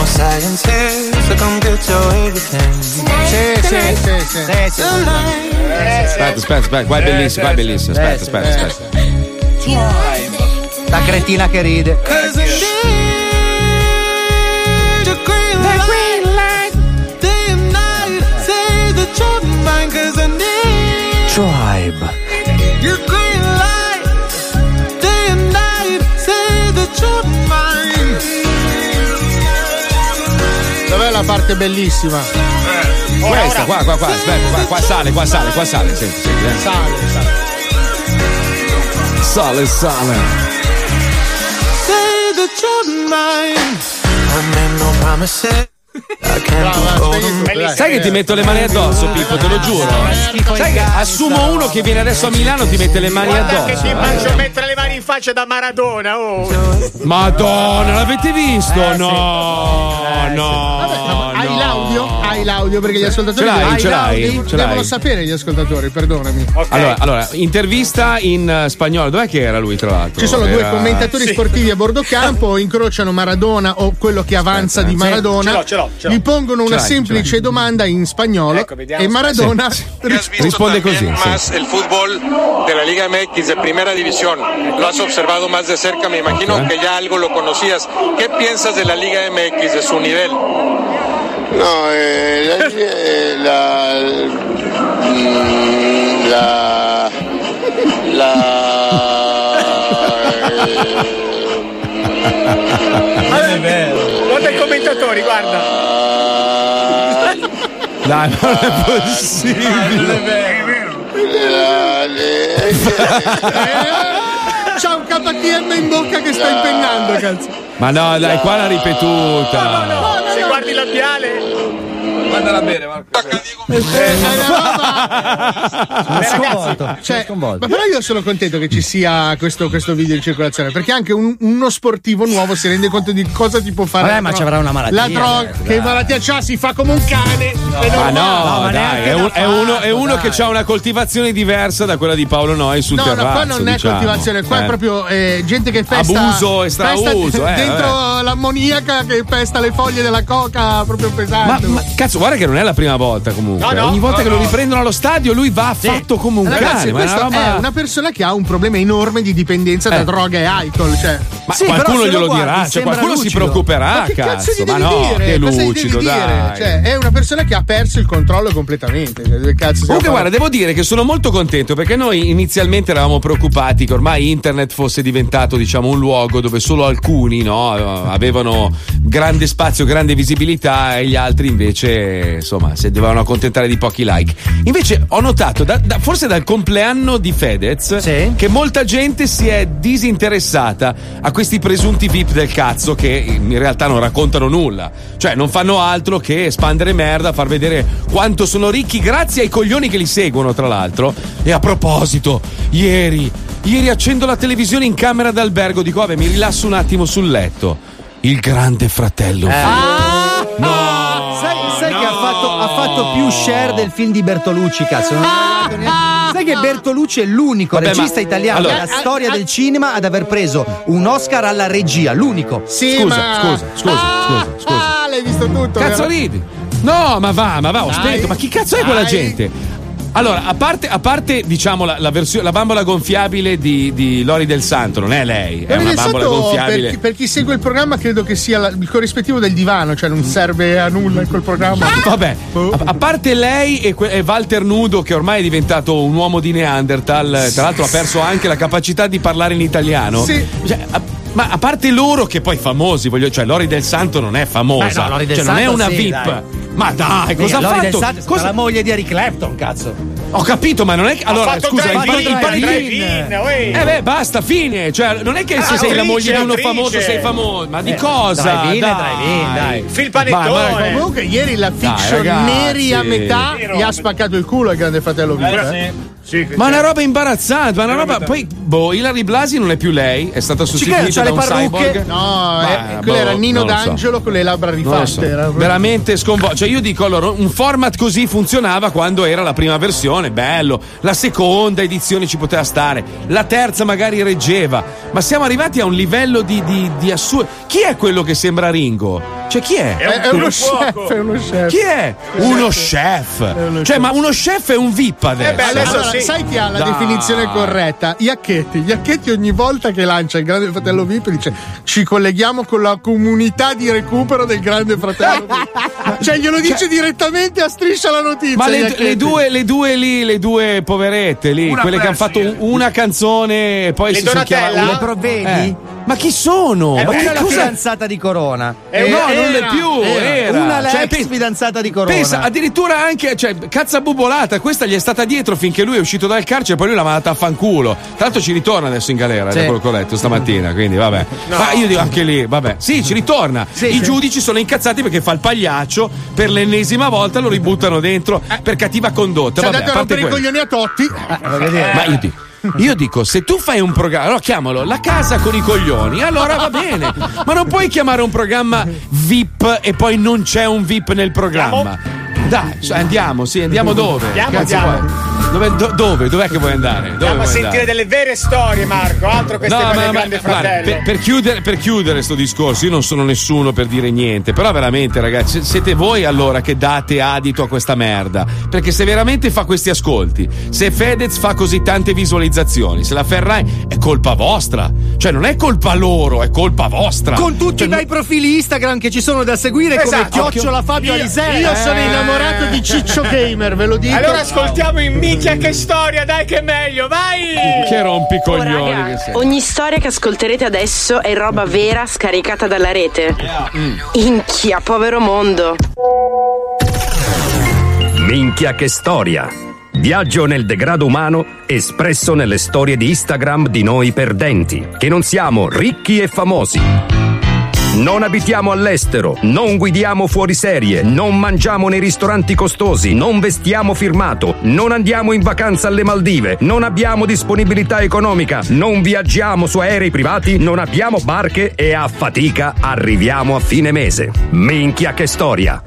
no science here, so come get your everything. Sì, sì, sì, sì. Aspetta, aspetta, aspetta, qua è bellissimo, qua è bellissimo. Aspetta, aspetta, aspetta. La cretina che ride. Cause I need your green light. Day and night, say that you're mine. Cause I need Tribe. your green light. Day and night, say that you're la parte bellissima? Questa, qua, qua, qua, aspetta, qua, qua sale, qua sale, qua sale, senti, senti. eh. Sale, sale. Sale, sale. Say that you're mine. I made no promises. Sai che ti metto le mani addosso, Pippo, te lo giuro. Sai che assumo uno che viene adesso a Milano ti mette le mani Guarda che ti addosso. faccio mettere le mani in faccia da Maradona, oh! Madonna, l'avete visto? No, no. L'audio? Hai l'audio perché gli ascoltatori Ce l'hai, hai ce l'hai, l'audio? ce devono l'hai. sapere gli ascoltatori, perdonami. Allora, allora, intervista in eh, spagnolo. Dov'è che era lui, tra l'altro? Ci sono due Era- commentatori Sì. sportivi a bordo campo, [laughs] incrociano Maradona o quello che avanza di Sì, Maradona, ce l'ho, ce l'ho, ce l'ho. gli pongono una semplice domanda in spagnolo e Maradona risponde così. sì. más el fútbol de la Liga MX de Primera División. Lo has observado más de cerca, me imagino Ok. que ya algo lo conocías. ¿Qué piensas de la Liga MX, de su nivel? No, eh, la, eh, la, la, [laughs] la, Guarda i commentatori, guarda! Dai, non è possibile. c'ha un KTM in bocca che sta impennando, cazzo. Ma no, dai, qua l'ha ripetuta. Se guardi il Dale. Mandala bene, Marco. Ma sconvolto, Cioè, sono sconvolto. ma però io sono contento che ci sia questo, questo video in circolazione perché anche un- uno sportivo nuovo si rende conto di cosa ti può fare Vabbè, la ma dro- ci avrà una malattia, la droga che dai. malattia c'ha si fa come un cane è Ma normale. no, dai, è, un- è uno, è uno che ha una coltivazione diversa da quella di Paolo Noi sul No, no, terrazzo. qua non è diciamo. coltivazione, qua Eh. è proprio eh, gente che pesta. Abuso, estrauso, pesta eh, dentro l'ammoniaca che pesta le foglie della coca proprio Ma, pesante. ma cazzo, guarda che non è la prima volta comunque. No, no, Ogni volta no, che lo no. riprendono allo stadio, lui va fatto come un Ragazzi, cane. Ma è una è una persona che ha un problema enorme di dipendenza da Eh. droga e alcol. Cioè. Ma qualcuno glielo dirà, cioè qualcuno si preoccuperà, Ma che cazzo cazzo. gli Ma devi no, dire? che lucido, devi dire? dai. Cioè, è una persona che ha perso il controllo completamente. Cioè, cazzo Comunque, guarda, devo dire che sono molto contento perché noi inizialmente eravamo preoccupati che ormai internet fosse diventato, diciamo, un luogo dove solo alcuni no, avevano grande spazio, grande visibilità e gli altri invece, insomma, si dovevano accontentare di pochi like. Invece ho notato, da- da- forse dal compleanno di Fedez, che molta gente si è disinteressata a questi presunti VIP del cazzo che in realtà non raccontano nulla. Cioè, non fanno altro che espandere merda, far vedere quanto sono ricchi grazie ai coglioni che li seguono, tra l'altro. E a proposito, ieri Ieri accendo la televisione in camera d'albergo, dico, vabbè, mi rilasso un attimo sul letto. Il grande fratello. Ah! sai, sai che ha fatto, più share del film di Bertolucci, cazzo. Non guardato neanche- Sai che Bertolucci è l'unico Vabbè, regista ma- italiano allora- della storia del cinema ad aver preso un Oscar alla regia, l'unico. Sì, Scusa, ma- scusa, scusa, scusa, scusa. Ah, l'hai visto tutto. Cazzo vero? ridi? No, ma va, ma va, ho spento. Ma chi cazzo è quella Dai. gente? Allora, a parte, a parte diciamo, la, la, versione- la bambola gonfiabile di, di Lori del Santo, non è lei, è Lori una bambola Santo, gonfiabile. Per chi, per chi segue il programma, credo che sia la- il corrispettivo del divano, cioè non serve a nulla in quel programma. Vabbè, a, a parte lei e, que- e Walter Nudo, che ormai è diventato un uomo di Neanderthal, tra l'altro ha perso anche la capacità di parlare in italiano. Sì. Cioè, a- ma a parte loro che poi famosi, voglio, cioè Lori del Santo non è famosa, Eh no, Lori del cioè non è Santo una sì, VIP. dai. Ma dai, cosa ha fatto? stata Cosa- la moglie di Eric Clapton, cazzo. Ho capito, ma non è che. Allora, scusa, il, il panino- drive-in, uè. Eh beh, basta, fine. Cioè, non è che se Ah, sei la moglie di uno famoso sei famoso. Ma di Eh, cosa? drive-in, dai. drive-in, dai. Phil Ma- ma- Panettone. Comunque, ieri la fiction ragazzi. neri a metà gli ha spaccato il culo al grande fratello Vito. eh. Sì, Ma una roba imbarazzante, ma una roba. Poi, boh, Ilari Blasi non è più lei, è stata sostituita c'ha da le un parrucche. cyborg. No, Ma, eh, quello boh, era Nino non lo so. D'Angelo con le labbra so. rifatte. era- Veramente sconvolto. Cioè, io dico allora, un format così funzionava quando era la prima versione, bello. La seconda edizione ci poteva stare, la terza magari reggeva. Ma siamo arrivati a un livello di, di, di assurdo. Chi è quello che sembra Ringo? Cioè, chi è? È, è uno chef, è uno chef. Chi è? Uno chef. uno Cioè, chef. ma uno chef è un VIP adesso. Eh beh, adesso sì. Sai chi ha la Dai. definizione corretta? Iacchetti. Iacchetti ogni volta che lancia il grande fratello VIP dice ci colleghiamo con la comunità di recupero del grande fratello VIP. [laughs] cioè glielo dice direttamente a striscia la notizia. Ma le, le due, le due lì, le due poverette lì, Una quelle che hanno fatto un- una canzone e poi Le si sono chiamate. Le provvedi? Eh, Ma chi sono? È ma una la cosa? fidanzata di Corona. Eh, no, non era, è più. era. Una Cioè, l'ex pe- fidanzata di Corona. Pensa, addirittura anche, cioè, cazza bubolata, questa gli è stata dietro finché lui è uscito dal carcere, poi lui l'ha mandata a fanculo. Tra l'altro ci ritorna adesso in galera, Sì. da quello che ho letto stamattina, quindi vabbè. Ma io dico anche lì, vabbè. Sì, ci ritorna. Sì, I sì. giudici sono incazzati perché fa il pagliaccio, per l'ennesima volta lo ributtano dentro per cattiva condotta. Ci ha Vabbè, a dato a parte rompere i coglioni a Totti. Ma io dico. [laughs] Io dico, se tu fai un programma, allora chiamalo La casa con i coglioni, allora va bene. Ma non puoi chiamare un programma VIP e poi non c'è un VIP nel programma. Dai, andiamo, sì, andiamo dove? Andiamo, Cazzo andiamo. vuoi? Dove, do- dove? Dov'è che vuoi andare? Dove Andiamo a sentire andare? delle vere storie, Marco. Altro queste No, ma- ma- grande guarda, fratello. per, per chiudere, per chiudere sto discorso, io non sono nessuno per dire niente, però veramente ragazzi, siete voi allora che date adito a questa merda, perché se veramente fa questi ascolti, se Fedez fa così tante visualizzazioni, se la Ferrari è colpa vostra, cioè non è colpa loro, è colpa vostra. Con tutti Cioè, i bei profili Instagram che ci sono da seguire Esatto. come Chiocciola Fabio Io- Alisei. Io sono Eh. innamorato di Ciccio Gamer, ve lo dico. Allora ascoltiamo in minchia che storia, dai che è meglio, vai! Che rompicoglioni Oh, raga, che sei. ogni storia che ascolterete adesso è roba vera scaricata dalla rete. Inchia, povero mondo. Minchia che storia! Viaggio nel degrado umano espresso nelle storie di Instagram di noi perdenti, che non siamo ricchi e famosi. Non abitiamo all'estero, non guidiamo fuori serie, non mangiamo nei ristoranti costosi, non vestiamo firmato, non andiamo in vacanza alle Maldive, non abbiamo disponibilità economica, non viaggiamo su aerei privati, non abbiamo barche e a fatica arriviamo a fine mese. Minchia che storia!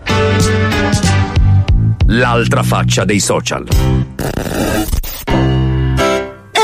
L'altra faccia dei social.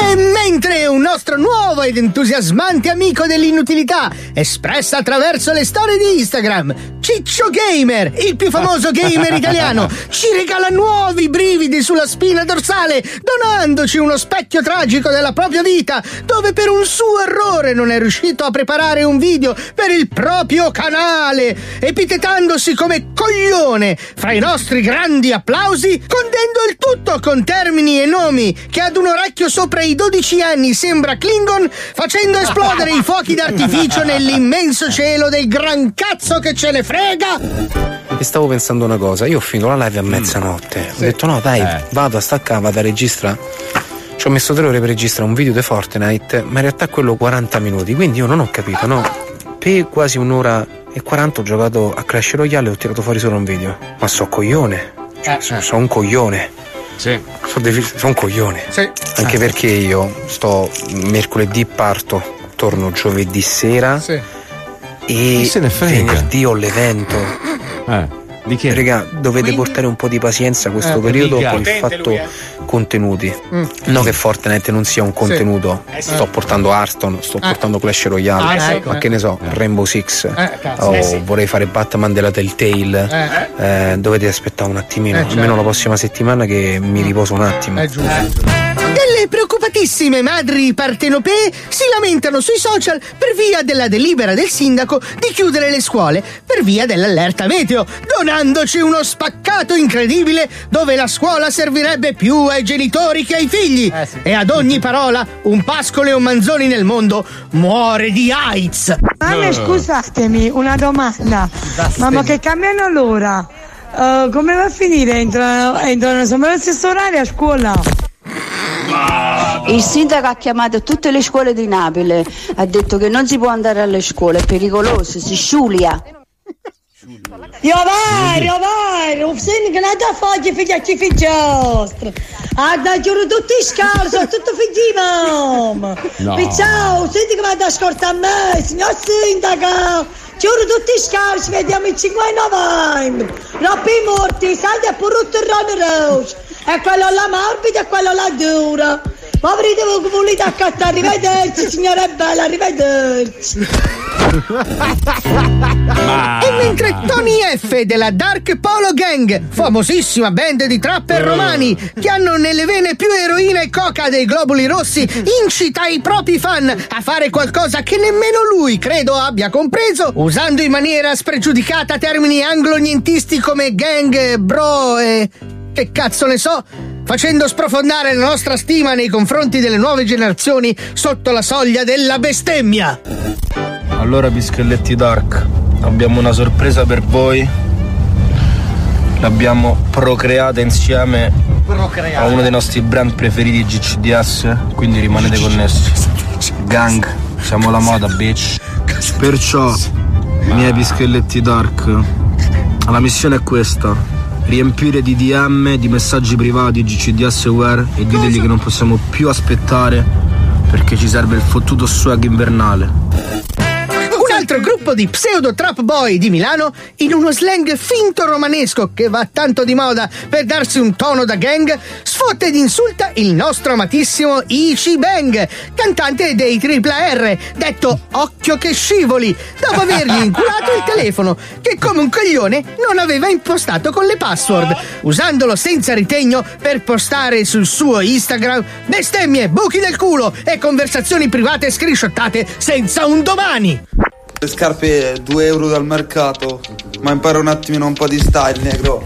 E mentre un nostro nuovo ed entusiasmante amico dell'inutilità, espressa attraverso le storie di Instagram, Ciccio Gamer, il più famoso gamer italiano, [laughs] ci regala nuovi brividi sulla spina dorsale, donandoci uno specchio tragico della propria vita, dove per un suo errore non è riuscito a preparare un video per il proprio canale, epitetandosi come coglione fra i nostri grandi applausi, condendo il tutto con termini e nomi che ad un orecchio sopra i 12 anni sembra Klingon, facendo esplodere i fuochi d'artificio nell'immenso cielo del gran cazzo che ce ne frega. E stavo pensando una cosa, io ho finito la live a mezzanotte. Ho detto no, dai, vado a staccare, vado a registrare. Ci ho messo tre ore per registrare un video di Fortnite, ma in realtà quello 40 minuti, quindi io non ho capito, no? Per quasi un'ora e 40 ho giocato a Crash Royale e ho tirato fuori solo un video. Ma so coglione. Cioè, so, so un coglione. Sì. Sono, dei- sono un coglione. Anche Ah. perché io sto mercoledì parto, torno giovedì sera e Chi se ne frega? venerdì ho l'evento. Eh, di che? Raga, dovete portare un po' di pazienza questo Eh, periodo per il fatto lui, eh. contenuti. Mm. No che Fortnite non sia un contenuto. Eh, sì. Sto portando Hearthstone, sto portando Clash Royale, Ah, sì. ma che ne so, Rainbow Six. Eh, cazzo. o Eh, sì. vorrei fare Batman della Telltale. Eh, dovete aspettare un attimino, Eh, certo. almeno la prossima settimana che mi riposo un attimo. Delle preoccupatissime madri partenopee si lamentano sui social per via della delibera del sindaco di chiudere le scuole per via dell'allerta meteo, donandoci uno spaccato incredibile dove la scuola servirebbe più ai genitori che ai figli. E ad ogni parola, un pascolo e un manzoni nel mondo muore di AIDS. Mamma, scusatemi, una domanda. Mamma, che cambiano l'ora? Eh, come va a finire? Entrano, entrano sempre allo stesso orario a scuola? Il sindaco ha chiamato tutte le scuole di Napoli, ha detto che non si può andare alle scuole, è pericoloso, si sciulia. Io vai, io vai, un sindaco non da foglie figli a chi figliostro. Ah, da giuro tutti scalzo, tutto figli mamma. No. Ciao, un sindaco va ad ascoltare a me, signor sindaco. Giuro tutti scalzi, vediamo il 5 novembre. Roppi morti, saldi a pure il rosso. E quello là morbido e quello là duro. Voi che volete accattare, arrivederci signora bella, arrivederci. E mentre Tony F della Dark Polo Gang, famosissima band di trapper romani che hanno nelle vene più eroina e coca dei globuli rossi, incita i propri fan a fare qualcosa che nemmeno lui credo abbia compreso, usando in maniera spregiudicata termini anglo-nientisti come gang, bro e. che cazzo ne so, facendo sprofondare la nostra stima nei confronti delle nuove generazioni sotto la soglia della bestemmia. Allora, Pischelletti Dark, abbiamo una sorpresa per voi. L'abbiamo procreata insieme a uno dei nostri brand preferiti GCDS, quindi rimanete connessi. Gang, siamo la moda, bitch. Perciò, miei Pischelletti Dark, la missione è questa. Riempire di DM, di messaggi privati GCDS Wear e ditegli che non possiamo più aspettare perché ci serve il fottuto swag invernale. Altro gruppo di pseudo trap boy di Milano in uno slang finto romanesco che va tanto di moda per darsi un tono da gang, sfotta ed insulta il nostro amatissimo Ichi Bang, cantante dei Tripla R, detto Occhio che scivoli, dopo avergli [laughs] inculato il telefono, che come un coglione non aveva impostato con le password, usandolo senza ritegno per postare sul suo Instagram bestemmie, buchi del culo e conversazioni private screenshottate senza un domani. Le scarpe 2 euro dal mercato, ma impara un attimino un po' di style, negro.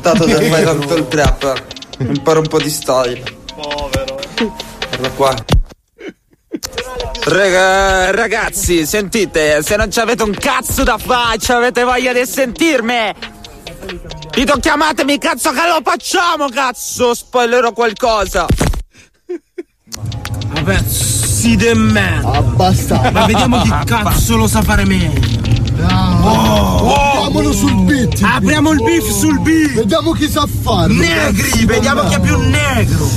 Dato che fai [laughs] tanto il trap, impara un po' di style. Povero. Guarda qua. Raga- ragazzi, sentite, se non ci avete un cazzo da fare, ci avete voglia di sentirmi. Dito chiamatemi, cazzo che lo facciamo, cazzo, spoilerò qualcosa. Vabbè, si de me. Abbastanza. Ma vediamo chi cazzo lo sa fare meglio. Apriamolo sul beat. Apriamo il beef sul beat. Vediamo chi sa farlo. Negri, vediamo chi è più negro.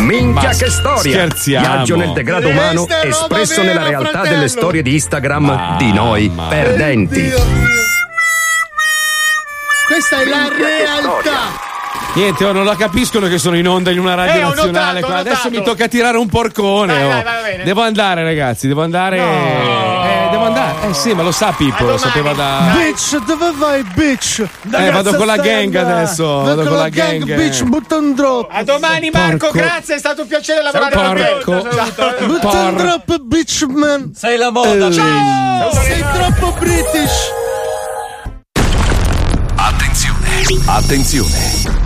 Minchia Ma che storia! scherziamo. Viaggio nel degrado umano espresso vera, nella realtà fratello. delle storie di Instagram di noi perdenti. Questa è la realtà. Niente, oh, non la capiscono che sono in onda in una radio Eh, nazionale. notato, Adesso mi tocca tirare un porcone. Vai, oh. vai, vai. Devo andare, ragazzi, devo andare. Eh, devo andare. Eh sì, ma lo sa Pippo, lo sapeva da. Bitch, dove vai, bitch? Eh, vado con la gang adesso, vado con la gang, eh. bitch, butta un drop. A domani Marco, Porco. grazie, è stato un piacere lavorare con Porco. te. Butta un Por- drop, bitch, man. Sei la moda. Ciao. Sei troppo british. Attenzione! Attenzione!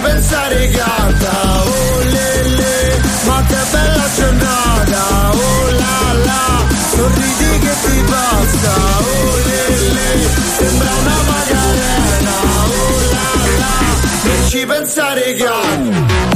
Pensare canta, oh le le, ma che bella giornata, oh la la, sorridi che ti passa, oh le le, sembra una magarena, oh la la, non ci pensare canta.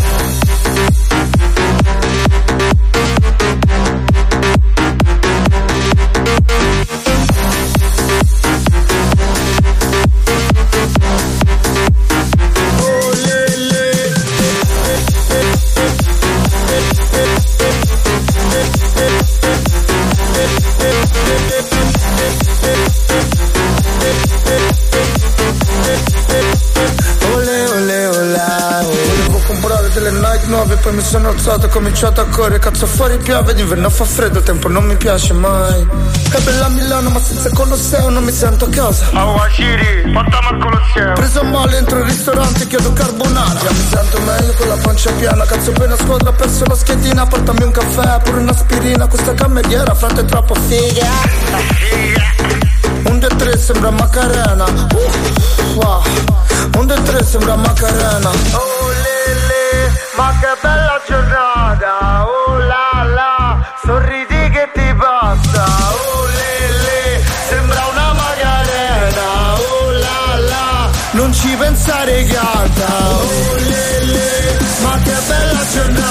9 Poi mi sono alzato, ho cominciato a correre Cazzo fuori piove, d'inverno fa freddo Il tempo non mi piace mai. È bella Milano ma senza Colosseo non mi sento a casa. Awashiri, portami al Colosseo Preso male entro il ristorante, chiedo carbonara. Già mi sento meglio con la pancia piena Cazzo appena squadra, ho perso la schedina Portami un caffè, pure un'aspirina Questa cameriera, frate, è troppo figa. Un 2, 3 sembra Macarena. Uh, wow. Un 2, 3 sembra Macarena. oh ma che bella giornata, oh la la, sorridi che ti passa, oh Lele, Sembra una Macarena Oh la la Non ci pensare canta Oh le le Ma che bella giornata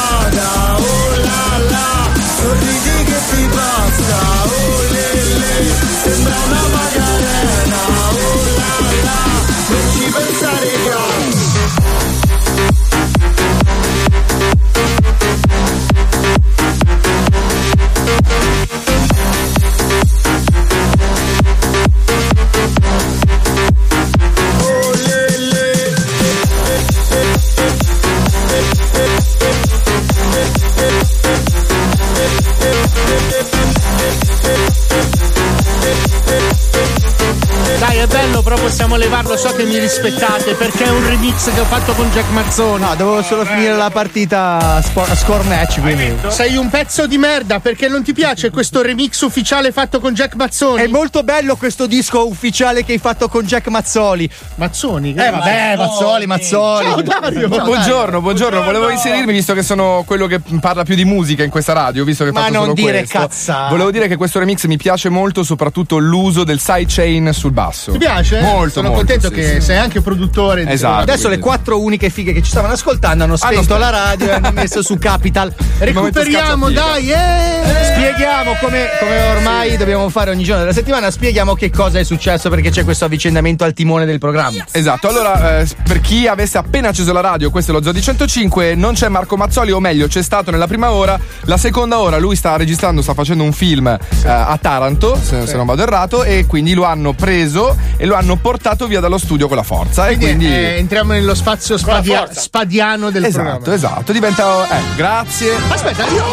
è bello, però possiamo levarlo. So che mi rispettate perché è un remix che ho fatto con Jack Mazzoni. No, dovevo solo finire la partita a spo- score match, quindi. Sei un pezzo di merda perché non ti piace questo remix ufficiale fatto con Jack Mazzoni? È molto bello questo disco ufficiale che hai fatto con Jack Mazzoli. Mazzoni? Eh vabbè, Mazzoli, Mazzoli. Ciao Dario. Buongiorno, buongiorno, volevo inserirmi visto che sono quello che parla più di musica in questa radio, visto che Ma faccio non solo dire questo. cazzate. Volevo dire che questo remix mi piace molto, soprattutto l'uso del sidechain sul basso. Ti piace? Molto, Sono molto, contento sì, che sì. sei anche produttore. di- Esatto. Adesso le quattro uniche fighe che ci stavano ascoltando hanno spento spento. la radio e hanno messo su Capital. [laughs] Recuperiamo, dai, eh! Spieghiamo come, come ormai dobbiamo fare ogni giorno della settimana, spieghiamo che cosa è successo perché c'è questo avvicendamento al timone del programma. Esatto, allora eh, per chi avesse appena acceso la radio, questo è lo Zoo di 105, non c'è Marco Mazzoli, o meglio c'è stato nella prima ora, la seconda ora lui sta registrando, sta facendo un film eh, a Taranto, se, se non vado errato, e quindi lo hanno preso e lo hanno portato via dallo studio con la forza. Quindi, e quindi... eh, entriamo nello spazio spadia- spadiano del esatto, programma. esatto, diventa... Eh, grazie. Aspetta, io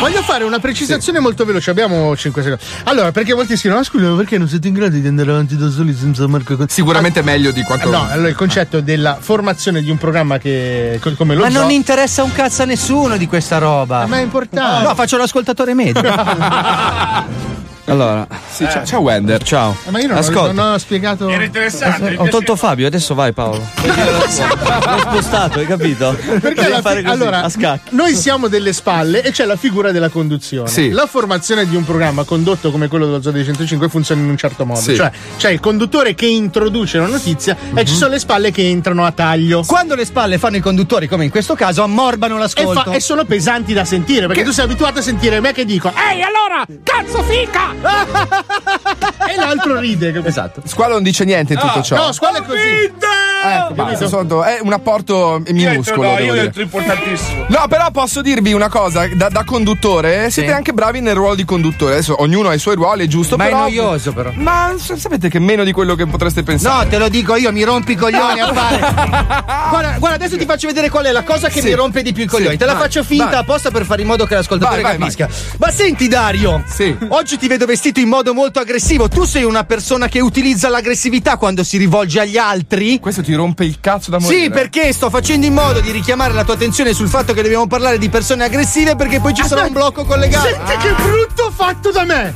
voglio fare una precisazione molto veloce. Abbiamo 5 secondi. Allora, perché molti scrivono: Ma scusa, perché non siete in grado di andare avanti da soli senza Marco? Con-" Sicuramente meglio di quanto... No, allora il concetto della formazione di un programma che co- come lo Ma zoo- non interessa un cazzo a nessuno di questa roba. Ma è importante. No, faccio l'ascoltatore medio. [laughs] [laughs] Allora, sì, ciao, ciao Wender. Ciao. Ma io non, ho- Ascolta. non ho spiegato. Era interessante. Ho tolto Fabio, adesso vai Paolo. [laughs] L'ho spostato, hai capito? Perché Devi alla fare fi- così, allora, a scacchi. noi siamo delle spalle e c'è la figura della conduzione. Sì. La formazione di un programma condotto come quello dello Zoo dei 105 funziona in un certo modo. Sì. Cioè, c'è il conduttore che introduce la notizia e ci sono le spalle che entrano a taglio. Quando le spalle fanno i conduttori, come in questo caso, ammorbano E, l'ascolto. fa- e sono pesanti da sentire perché tu sei abituato a sentire me che dico Ehi allora cazzo fica [laughs] e l'altro ride capito? esatto Squalo non dice niente in tutto No, ciò. no squalo è così Eh, basta, sotto- è un apporto minuscolo. no, io dire. importantissimo. No, però posso dirvi una cosa, da, da conduttore siete anche bravi nel ruolo di conduttore. Adesso ognuno ha i suoi ruoli, è giusto. Ma è però- noioso, però. Ma sapete che meno di quello che potreste pensare. No, te lo dico io, mi rompi i coglioni a fare. [laughs] guarda, guarda, adesso ti faccio vedere qual è la cosa che Sì. mi rompe di più i coglioni. Sì, Te la vai, faccio finta vai. apposta per fare in modo che l'ascoltatore Vai, vai, capisca. Ma senti, Dario, oggi ti vedo vestito in modo molto aggressivo. Tu sei una persona che utilizza l'aggressività quando si rivolge agli altri? Questo ti rompe il cazzo da morire. Sì, perché sto facendo in modo di richiamare la tua attenzione sul fatto che dobbiamo parlare di persone aggressive perché poi ci sarà un blocco collegato. Senti che brutto fatto da me!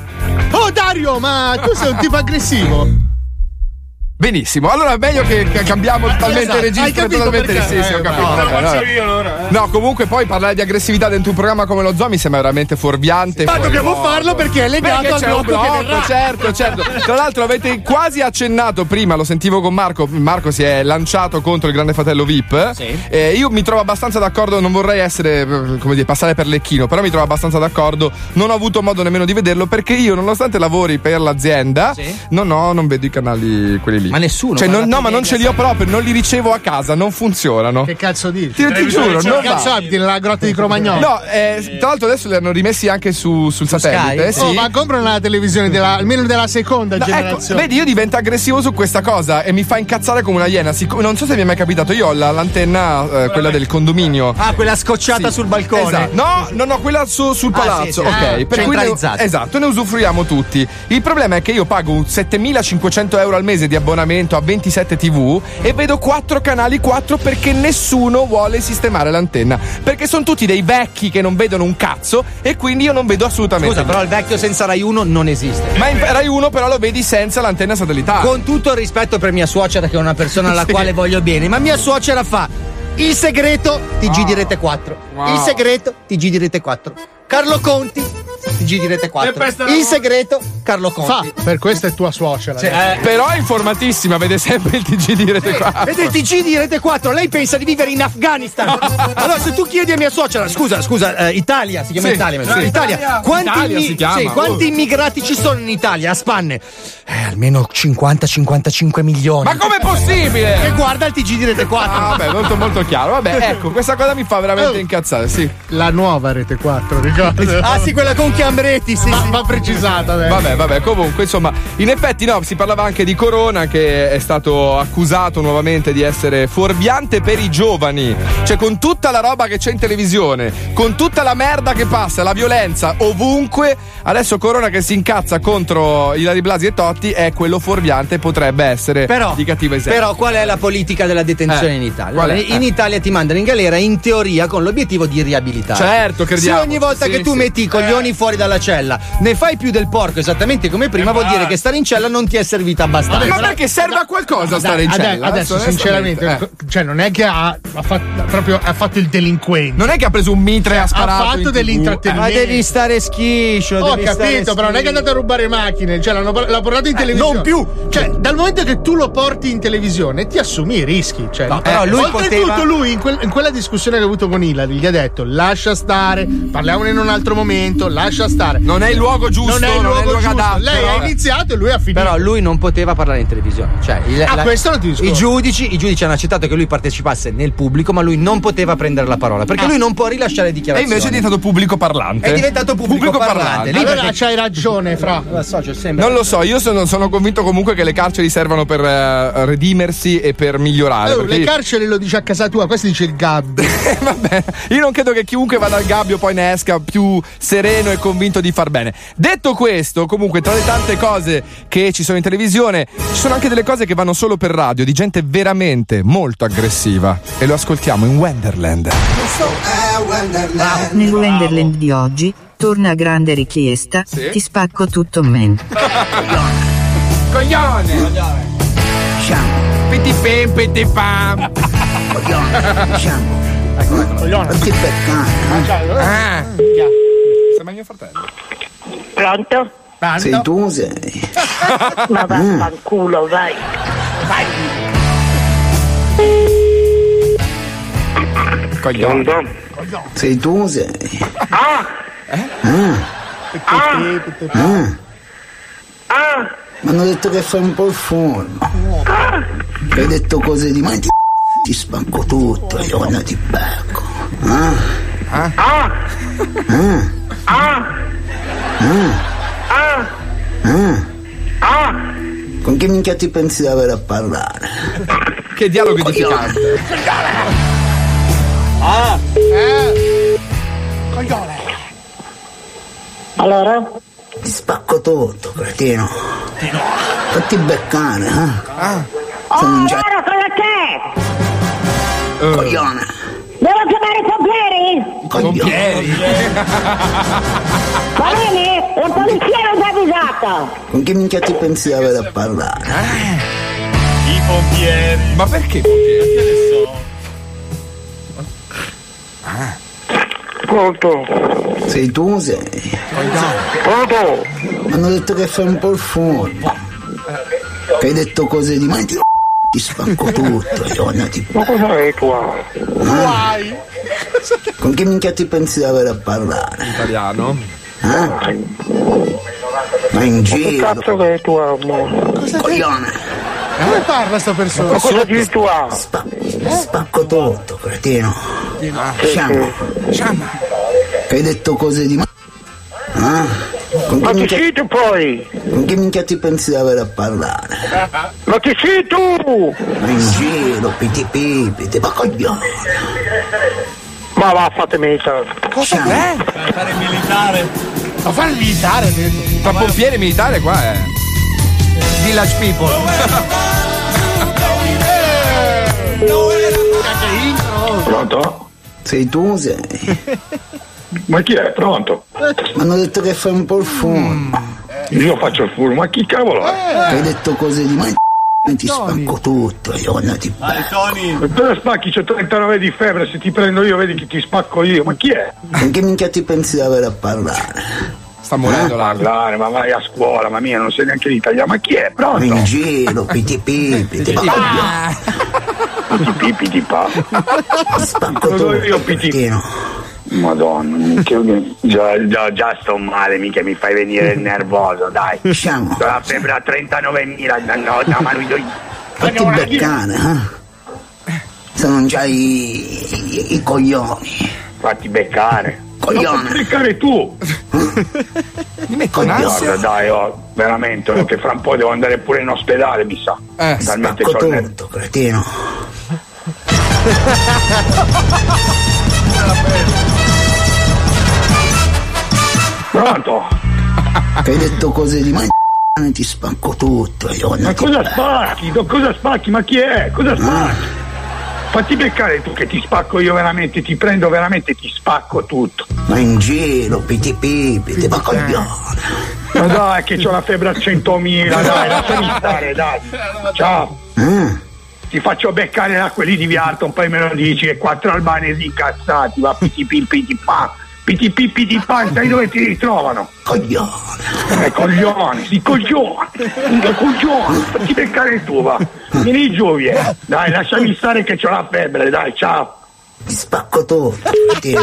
Oh Dario, ma tu sei un tipo aggressivo? Benissimo, allora è meglio che cambiamo totalmente esatto. registro. Capito totalmente perché? sì, sì, ho Eh, capito. no, vabbè, vabbè. io allora, eh. No, comunque poi parlare di aggressività dentro un programma come lo Zoo mi sembra veramente fuorviante. Ma dobbiamo luogo. farlo perché è legato Perché al blocco blocco, certo, certo. Tra l'altro avete quasi accennato prima, lo sentivo con Marco. Marco si è lanciato contro il Grande Fratello VIP. Eh, io mi trovo abbastanza d'accordo, non vorrei essere, come dire, passare per lecchino, però mi trovo abbastanza d'accordo. Non ho avuto modo nemmeno di vederlo perché io, nonostante lavori per l'azienda, non, ho, non vedo i canali quelli lì. Ma nessuno, Cioè, non- no, ma non ce li ho proprio, non li ricevo a casa, non funzionano. Che cazzo dici? Ti, ti giuro, Che non cazzo abiti nella grotta di Cromagnolo? No, eh, tra l'altro adesso li hanno rimessi anche su, sul satellite. eh, sì. Oh, ma compra una televisione della, almeno della seconda No, ecco, generazione. vedi, io divento aggressivo su questa cosa e mi fa incazzare come una iena. Sic- non so se vi è mai capitato, io ho la- l'antenna, eh, quella del condominio. Ah, quella scocciata Sì. sul balcone. Esatto. No, no, no, quella su- sul Ah, palazzo. sì, sì. ok, Ah, per cui ne, centralizzata. esatto, ne usufruiamo tutti. Il problema è che io pago un 7500 euro al mese di abbonamento a 27 TV e vedo 4 canali 4 perché nessuno vuole sistemare l'antenna. Perché sono tutti dei vecchi che non vedono un cazzo e quindi io non vedo assolutamente. Scusa, però il vecchio senza Rai 1 non esiste. Ma in Rai 1 però lo vedi senza l'antenna satellitare. Con tutto il rispetto per mia suocera, che è una persona alla Sì. quale voglio bene, ma mia suocera fa il segreto TG di Rete 4. Wow. Il segreto TG di Rete 4. Carlo Conti TG di Rete 4. Il segreto Carlo Conti. Fa, per questo è tua suocera. Sì, eh. Però è informatissima, vede sempre il TG di Rete 4. Vede il TG di Rete 4, lei pensa di vivere in Afghanistan. [laughs] allora, se tu chiedi a mia suocera, scusa, scusa, eh, Italia, si chiama Sì. Italia, Sì. Italia, quanti, Italia si chiama, sì, quanti oh. immigrati ci sono in Italia a spanne? Eh, almeno 50-55 milioni. Ma com'è possibile? E guarda il TG di Rete 4. Ah, vabbè, molto molto chiaro. Vabbè, [laughs] ecco, questa cosa mi fa veramente Oh. incazzare, sì. La nuova Rete 4, ricordo. Ah, sì, quella con Chiambretti, sì. Va, sì. va precisata, adesso. Vabbè, vabbè, comunque, insomma, in effetti no, si parlava anche di Corona che è stato accusato nuovamente di essere fuorviante per i giovani. Cioè, con tutta la roba che c'è in televisione, con tutta la merda che passa, la violenza ovunque, adesso Corona che si incazza contro Ilari Blasi e Totti è quello fuorviante potrebbe essere Però, di cattiva esempio. però qual è la politica della detenzione Eh, in Italia? Allora, In Eh. Italia ti mandano in galera in teoria con l'obiettivo di riabilitare. Certo, crediamo. Se ogni volta Sì, che tu sì. metti i coglioni fuori dalla cella ne fai più del porco esattamente come prima, vuol dire che stare in cella non ti è servita abbastanza. Ma perché serve a qualcosa stare in Ade- cella? Adesso, sinceramente, onestamente, cioè, non è che ha, ha fatto, proprio, ha fatto il delinquente. Non è che ha preso un mitre e ha ha sparato. in fatto dell'intrattenimento. Ma devi stare schiscio. Ho stare capito, però non è che è andato a rubare macchine, cioè l'hanno, l'ha portato in televisione. non più. Cioè, dal momento che tu lo porti in televisione, ti assumi i rischi. Cioè, No, però lui oltretutto, poteva- lui in, quel- in quella discussione che ha avuto con Ilari gli ha detto: lascia stare, parliamone in un altro momento, lascia stare. Non è il luogo giusto, Non è il non è il luogo luogo giusto. adatto, Lei ha iniziato e lui ha finito. Però lui non poteva parlare in televisione. Cioè, il- Ah, questo non ti discuto. I giudici, I giudici hanno accettato che lui partecipasse nel pubblico, ma lui non poteva prendere la parola. Perché lui non può rilasciare E dichiarazioni. invece è diventato pubblico parlante. È diventato pubblico parlante. Lì allora perché- c'hai ragione, Fra. L'associo sempre. Non lo so, io sono, sono convinto comunque che le carceri servano per eh, redimersi e per migliorare. Oh, perché le carceri lo dice a casa tua, questo dice il Gabbi. [laughs] Vabbè, io non credo che chiunque vada al gabbio poi ne esca più sereno e convinto di far bene. Detto questo, comunque, tra le tante cose che ci sono in televisione, ci sono anche delle cose che vanno solo per radio, di gente veramente molto aggressiva. E lo ascoltiamo in Wonderland. Nel Wonderland di oggi, torna grande richiesta, Sì? ti spacco tutto men. [laughs] Coglione! Shampoo, Pitti pem, pitti pam. shampoo. Coglione. Ti beccare, Ah. Sembra mio fratello. Pronto? Sei tu sei. Ma vaffanculo, vai. Coglione. Sei tu sei. Ah! Ah. Ah. Mi hanno detto che fai un po' il forno. Hai detto cose di mai ti, ti spacco tutto, io quando ti becco. Ah. Ah! Ah. Ah! Ah. Ah! Ah. Con che minchia ti pensi di avere a parlare? Che dialogo edificante. Ah! Eh! Coglione! Allora? Ti spacco tutto, cretino. Fatti beccare, eh? Ah. Se non Oh, c'è- vero, sono te! Coglione. Devo chiamare i pompieri? Pompieri? Va bene? La polizia non ti ha avvisato. Con che minchia ti pensi di avere a parlare? I pompieri. Ma perché? Pronto? Sei tu, sei? Pronto? Hanno detto che fai un po' il furbo. Che hai detto cose di ma ti ti spacco tutto, [laughs] Iona, ti Ma cosa hai qua? Guai! Con che minchia ti pensi di avere a parlare? Italiano? Eh? Ma in Che giro. cazzo che è tua, amore? Coglione! Come parla sta persona? Ma cosa dici tu? ah? Spacco tutto, cretino. Sì, Sciamo. Che hai detto cose di ma... Ah? Con Ma chi minchia, sei tu poi? con che minchia ti pensi di avere a parlare? Ma chi sei tu? Ma in giro, piti pipi, ti ma coglione. Ma va, fatemi Cosa è? Fare militare. Ma fare il militare, detto. Fa pompiere militare qua è. Village People. [laughs] Pronto? Sei tu, sei? [laughs] Ma chi è? Pronto? Mi hanno detto che fai un po' il fumo. Io faccio il furbo, ma chi cavolo è? Che hai detto cose di ma... Ti spacco tutto, Iona, ti Tony! Dove spacchi? C'ho 39 di febbre, se ti prendo io vedi che ti spacco io, ma chi è? Con che minchia ti pensi di avere a parlare? Sta morendo là. Parlare, ma vai a scuola, ma mia, non sei neanche l'italiano, ma chi è? Pronto? In giro, piti pipi, ti coglione. Piti pipi di pa. Spacco Lo tutto, io, piti. Madonna, già, già, già sto male, mica mi fai venire nervoso, dai. Sciamo. Ho la febbre a 39.000, no, no, ma lui do- Fatti beccare, eh? Se non c'hai i, i coglioni. Fatti beccare. Coglione. Fatti beccare tu. Mi metto in ansia. Guarda, dai, oh, veramente, oh, che fra un po' devo andare pure in ospedale, mi sa. Eh, Talmente Spacco nervo. tutto, cretino. [laughs] Pronto? Che hai detto cose di ma... Ti spacco tutto, Iona, Ma cosa becco. spacchi? Cosa spacchi? Ma chi è? Cosa spacchi? Fatti beccare tu che ti spacco io veramente, ti prendo veramente, ti spacco tutto. Ma in giro, piti pipi, ti ma coglione. Ma dai, che c'ho la febbre a 100.000, dai, lasciami stare, dai. Ciao. Eh? Ti faccio beccare da quelli di Vialton, poi me lo dici che quattro albanesi incazzati, va piti pipi di pa. Piti pipi di pa, sai dove ti ritrovano? Coglione. Eh, coglione, sì, coglione, coglione, fatti beccare tu, va. Vieni giù, via. Dai, lasciami stare che c'ho la febbre, dai, ciao. Ti spacco tutto, cretino.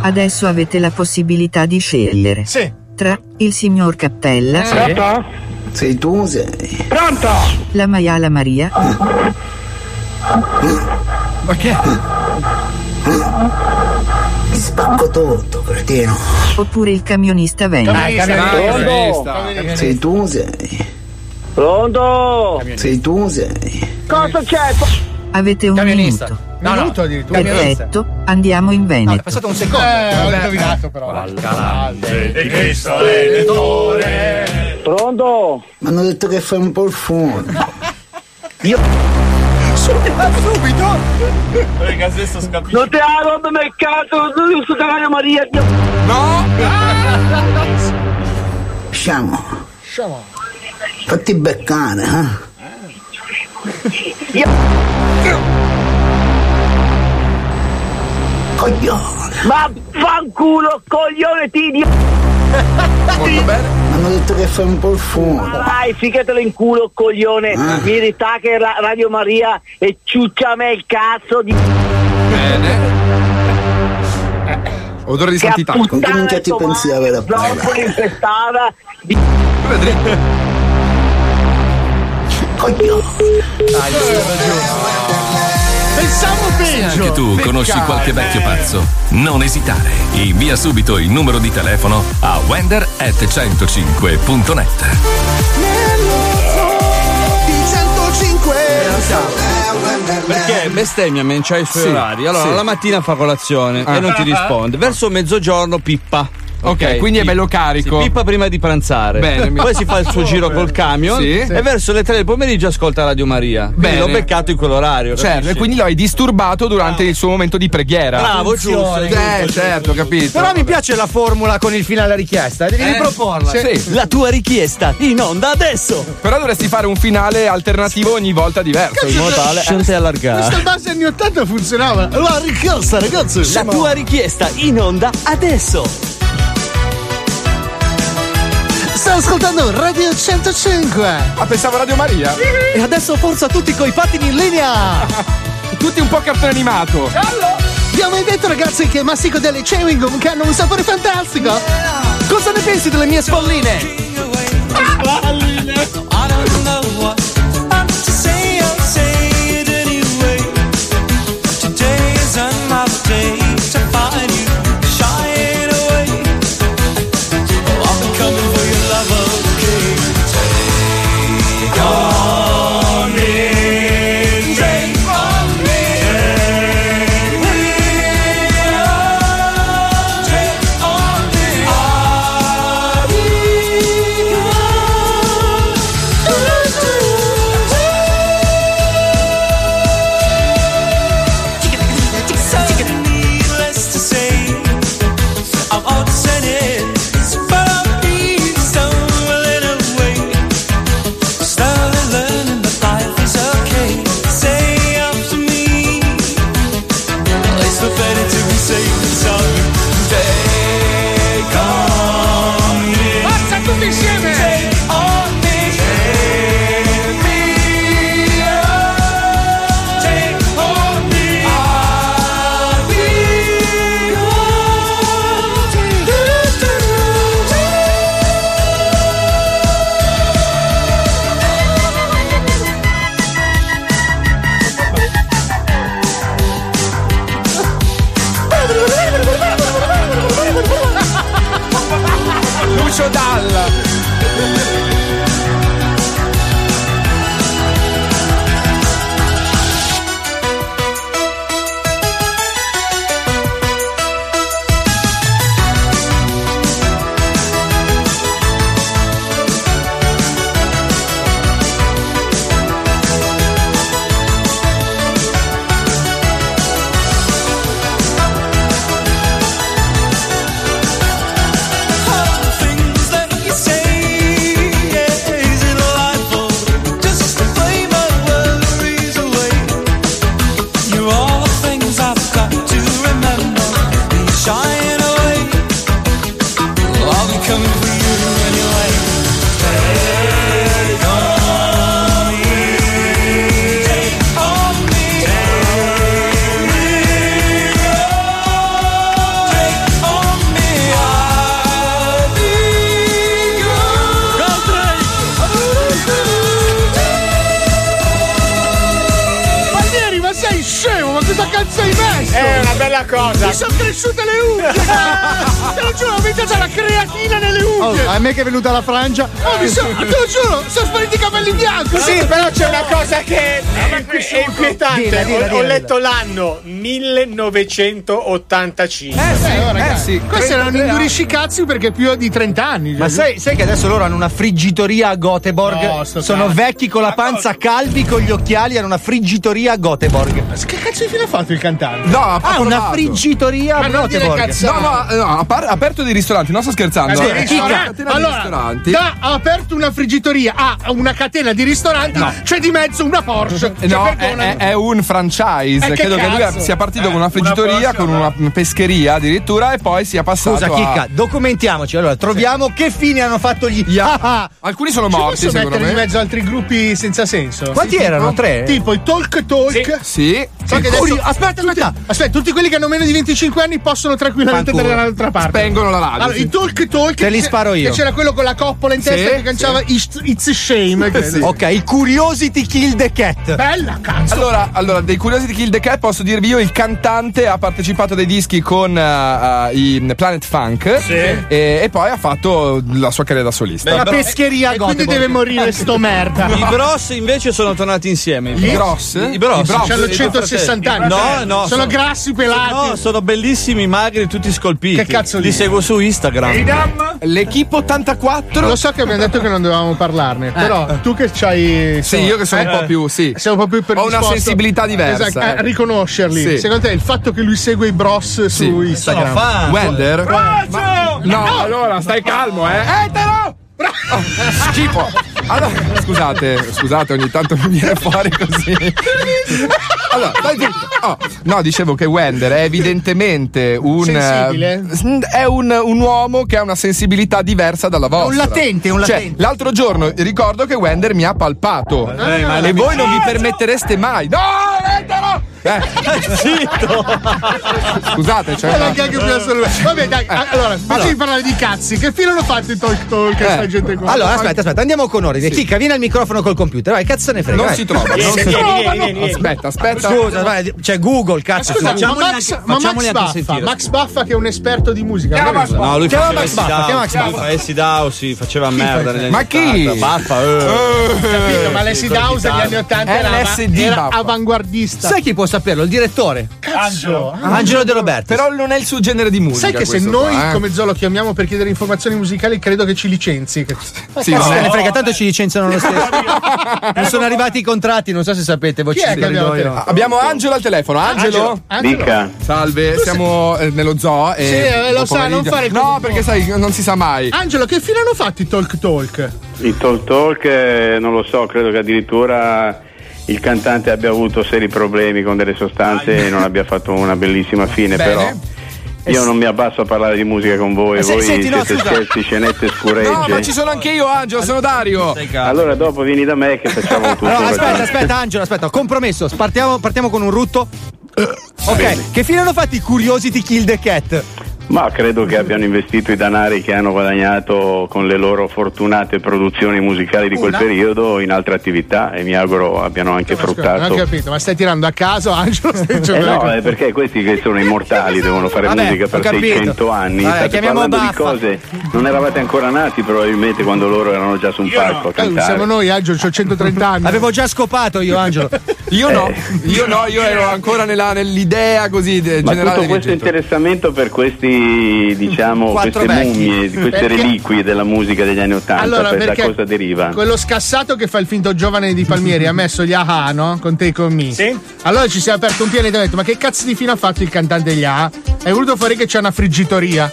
Adesso avete la possibilità di scegliere. Sì. Tra il signor Cappella, Pronto? Sei tu, sei? Pronto? la maiala Maria Ma che? Ti spacco tutto, cretino. oppure il camionista Venga. Pronto? Sei tu, sei? Pronto? Sei tu, sei? Cosa c'è? Avete un Camionista. minuto. No, no. Minuto addirittura. Perfetto, andiamo in Veneto. passato un secondo. Eh, ho indovinato però. Di Cristo Redentore. Pronto? Mi hanno detto che fai un po' il fumo. [laughs] subito. Perché adesso scappi. Non ha rotto nel cazzo, non sto cagando Maria. No! Sciamo. Sciamo. Fatti beccare, eh? Coglione. Ma fanculo, coglione ti di... Molto bene. Hanno detto che fai un po' il fumo. Dai, figatelo in culo, coglione. Ah. Mi rità che ra- Radio Maria e ciuccia a me il cazzo di... Bene. Odore di Che santità. a Con che minchia ti pensi di avere a Troppo parlare? infestata di... Coglione. Pensavo peggio. Anche tu conosci Beccare. qualche vecchio pazzo? Non esitare. Invia subito il numero di telefono a wender at 105.net. Perché bestemmia c'ha i suoi Sì, orari. Allora, sì. la mattina fa colazione Ah. e non ti [laughs] risponde. Verso mezzogiorno pippa. Ok, quindi è bello carico. Si pippa prima di pranzare. Bene, mi- Poi si fa il suo giro col camion Sì. e verso le 3 del pomeriggio ascolta Radio Maria. Quindi Bene. l'ho beccato in quell'orario. Certo, capisci? e quindi lo hai disturbato durante il suo momento di preghiera. Bravo, giusto, Eh, giusto, certo, capito. Però mi piace la formula con il finale richiesta. Devi Eh, riproporla. sì. La tua richiesta in onda adesso. Però dovresti fare un finale alternativo ogni volta diverso, in modo tale. Scelte allargare. Questa base anni 80 funzionava. La richiesta, ragazzi. La tua richiesta in onda adesso. Sto ascoltando Radio 105. Ah, pensavo Radio Maria. E adesso forza tutti coi pattini in linea. [laughs] Tutti un po' cartone animato. Vi ho mai detto, ragazzi, che mastico delle chewing gum che hanno un sapore fantastico? Cosa ne pensi delle mie spalline? I don't inquietante. Dilla, dilla, ho, ho letto l'anno 1985. Eh, ragazzi, sì, questi erano 33 induricicazzi perché più di 30 anni. Ma sai, sai che adesso loro hanno una friggitoria a Göteborg? No, Sono cazzo. vecchi con la panza calvi, con gli occhiali, hanno una friggitoria a Göteborg. Che cazzo di fine ha fatto il cantante? No, ha Ah, una friggitoria a Ma Göteborg. No, no, no, ha par- aperto dei ristoranti, non sto scherzando. Sì, Eh, allora, ristoranti. da ha aperto una friggitoria a una catena di ristoranti, c'è di mezzo una Porsche. Eh, Cioè, No, è, è- è un franchise. Eh, che Credo che lui cazzo? sia partito Eh, con una friggitoria, una con una pescheria addirittura, e poi sia passato. Scusa, a- Chicca, documentiamoci. Allora, troviamo che fine hanno fatto gli. Ah, ah. Alcuni sono Ci morti, posso secondo mettere di me. mezzo altri gruppi senza senso? Quanti Sì, erano? tipo- Tre? Tipo i Talk Talk. Sì. So adesso- aspetta, aspetta. Aspetta, tutti quelli che hanno meno di 25 anni possono tranquillamente Fanculo. andare dall'altra parte. Spengono la radio, Allora, sì. i Talk Talk. Te li sparo io. Che c'era quello con la coppola in testa Sì, che cantava [laughs] sì. It's, a Shame. Ok, i Curiosity Kill the Cat. Bella cazzo. Allora, allora, dei Curiosity Kill the Cat posso dirvi io, il cantante ha partecipato a dei dischi con eh, eh, i Planet Funk e, e poi ha fatto la sua carriera da solista. Una pescheria a E quindi deve morire sto merda. I Bros invece sono tornati insieme. I Gross? I Bros. I Bros. C'hanno i due 160 anni. No, no. Sono grassi, pelati. No, sono bellissimi, magri, tutti scolpiti. Che cazzo Li seguo su Instagram. L'Equipe 84. Lo so che abbiamo detto che non dovevamo parlarne, però tu che c'hai. Sì, io che sono un po' più, sì. Sei un po' più Ho una predisposto- sensibilità diversa, Esatto, a ecco. riconoscerli. Sì. Secondo te il fatto che lui segue i bros su Instagram? Sono fan. Wender? Ma- No, allora stai calmo, eh. Etero! Oh, schifo. Allora, scusate, scusate, ogni tanto mi viene fuori così. Allora, zitto. Oh, no, dicevo che Wender è evidentemente un. Sensibile? eh, È un, un uomo che ha una sensibilità diversa dalla vostra. Un latente, un Cioè, latente. l'altro giorno ricordo che Wender mi ha palpato. Eh, ma e le- voi non vi permettereste mai. No, Etero! Eh. [laughs] Scusate, cioè. Guarda che anche più assoluto. Vabbè, dai, allora, invece Allora. di parlare di cazzi, che fine hanno fatto i talk talk Eh. sta gente qua? Allora, aspetta, aspetta, andiamo con ordine. Chicca, vieni al microfono col computer. Vai, cazzo ne frega. Non vai. si trova, non si trova. Aspetta, aspetta. Scusa, vai, c'è Google, cazzo. Scusa, ma Facciamoli Max, anche- ma Max Baffa, sentire. Max Baffa che è un esperto di musica. Chiama non è- No, lui Chiama Max Baffa, chiama Max faceva Baffa. il Sidao, si faceva merda Ma chi? 80. Baffa, eh. Capito, ma l'Acid House negli anni 80 era, Baffa. avanguardista. Sai chi può saperlo? Il direttore. Angelo. Angelo De Roberto. Però non è il suo genere di musica. Sai che se noi qua, eh. come Zoo lo chiamiamo per chiedere informazioni musicali, credo che ci licenzi. Sì, no. ne frega, tanto ci licenziano lo stesso. [laughs] non sono arrivati i contratti, non so se sapete. Voi Chi ci è che abbiamo? Abbiamo Angelo al telefono. Angelo? Angelo. Dica. Salve, siamo eh, nello zoo. E Sì, eh, lo sa, non fare il No, perché sai, non si sa mai. Angelo, che fine hanno fatto i talk talk? Il talk talk, eh, non lo so, credo che addirittura il cantante abbia avuto seri problemi con delle sostanze e non abbia fatto una bellissima fine, Bene. però io non mi abbasso a parlare di musica con voi, Eh, se- voi senti, no, siete scusa. scherzi, scenette No, scuregge. ma ci sono anche io, Angelo, sono Dario. Allora dopo vieni da me che facciamo tutto. Allora, aspetta, ragionamento. aspetta, Angelo, aspetta. Compromesso. Partiamo, partiamo con un rutto. Ok, che fine hanno fatto i Curiosity Kill the Cat? Ma credo che abbiano investito i danari che hanno guadagnato con le loro fortunate produzioni musicali di quel Una? periodo in altre attività e mi auguro abbiano anche Non ho fruttato. capito, ma stai tirando a caso, Angelo? Stai [laughs] Eh no, è perché questi che sono immortali devono fare Vabbè, musica per capito. 600 anni. Vabbè, State parlando di Baffa. cose. Non eravate ancora nati probabilmente quando loro erano già su un palco a Eh, cantare. siamo noi, Angelo, ho 130 anni. Avevo già scopato io, Angelo. [laughs] Io no, Eh. io no, io ero ancora nella- nell'idea così de- Ma generale. tutto questo interessamento per questi, diciamo, queste vecchi. mummie, queste Perché- reliquie della musica degli anni Ottanta, Allora, per- da cosa deriva? quello scassato che fa il finto giovane di Palmieri ha messo gli AHA, no? Con te e con me. Sì. Allora ci si è aperto un pianeta e ha detto: Ma che cazzo di fine ha fatto il cantante degli AHA? È voluto fuori che c'è una friggitoria.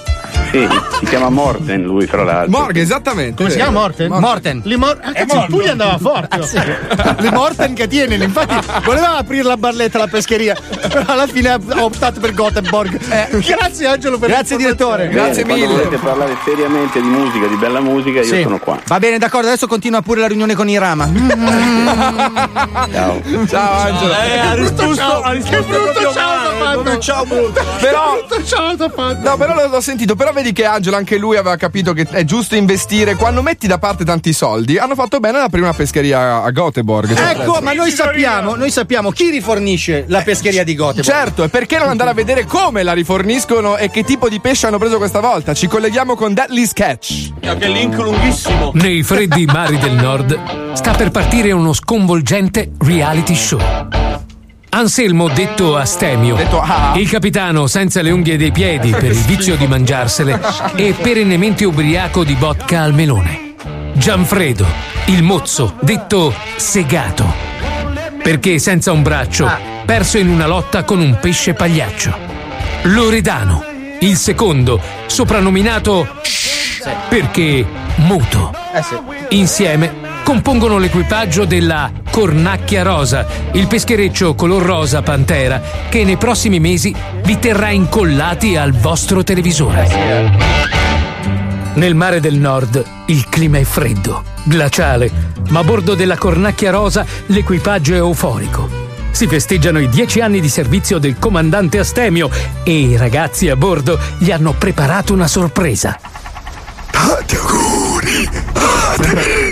Sì, si chiama Morten lui fra l'altro. Morgan, esattamente. Come si chiama Morten? Morten. Li Mor- ah, cazzo, il Puglia andava forte. Le Morten che tiene, infatti voleva aprire la barletta alla pescheria, però alla fine ha optato per Gothenburg. Grazie Angelo per Grazie direttore. Bene, Grazie mille. volete parlare seriamente di musica, di bella musica, io Sì. sono qua. Va bene, d'accordo, adesso continua pure la riunione con Irama. Ciao. Ciao Angelo. Eh, ha risposto, ha risposto brutto proprio ciao male, t'ha fatto. proprio ciao brutto. Però Brutto ciao t'ha fatto. No, però l'ho, l'ho sentito. Però vedi che Angelo, anche lui aveva capito che è giusto investire. Quando metti da parte tanti soldi, hanno fatto bene aprire una pescheria a Göteborg. Ecco, ma noi sappiamo, noi sappiamo chi rifornisce la pescheria di Gothenburg. Certo, e perché non andare a vedere come la riforniscono e che tipo di pesce hanno preso questa volta? Ci colleghiamo con Deadly Sketch. Che link lunghissimo. Nei freddi mari del nord sta per partire uno sconvolgente reality show. Anselmo, detto Astemio, Detto ah. il capitano senza le unghie dei piedi per il vizio di mangiarsele e perennemente ubriaco di vodka al melone. Gianfredo, il mozzo, detto Segato, perché senza un braccio, perso in una lotta con un pesce pagliaccio. Loredano, il secondo, soprannominato perché muto. Insieme compongono l'equipaggio della Cornacchia Rosa, il peschereccio color rosa pantera che nei prossimi mesi vi terrà incollati al vostro televisore. Nel mare del nord il clima è freddo, glaciale, ma a bordo della Cornacchia Rosa l'equipaggio è euforico. Si festeggiano i dieci anni di servizio del comandante Astemio e i ragazzi a bordo gli hanno preparato una sorpresa. Tanti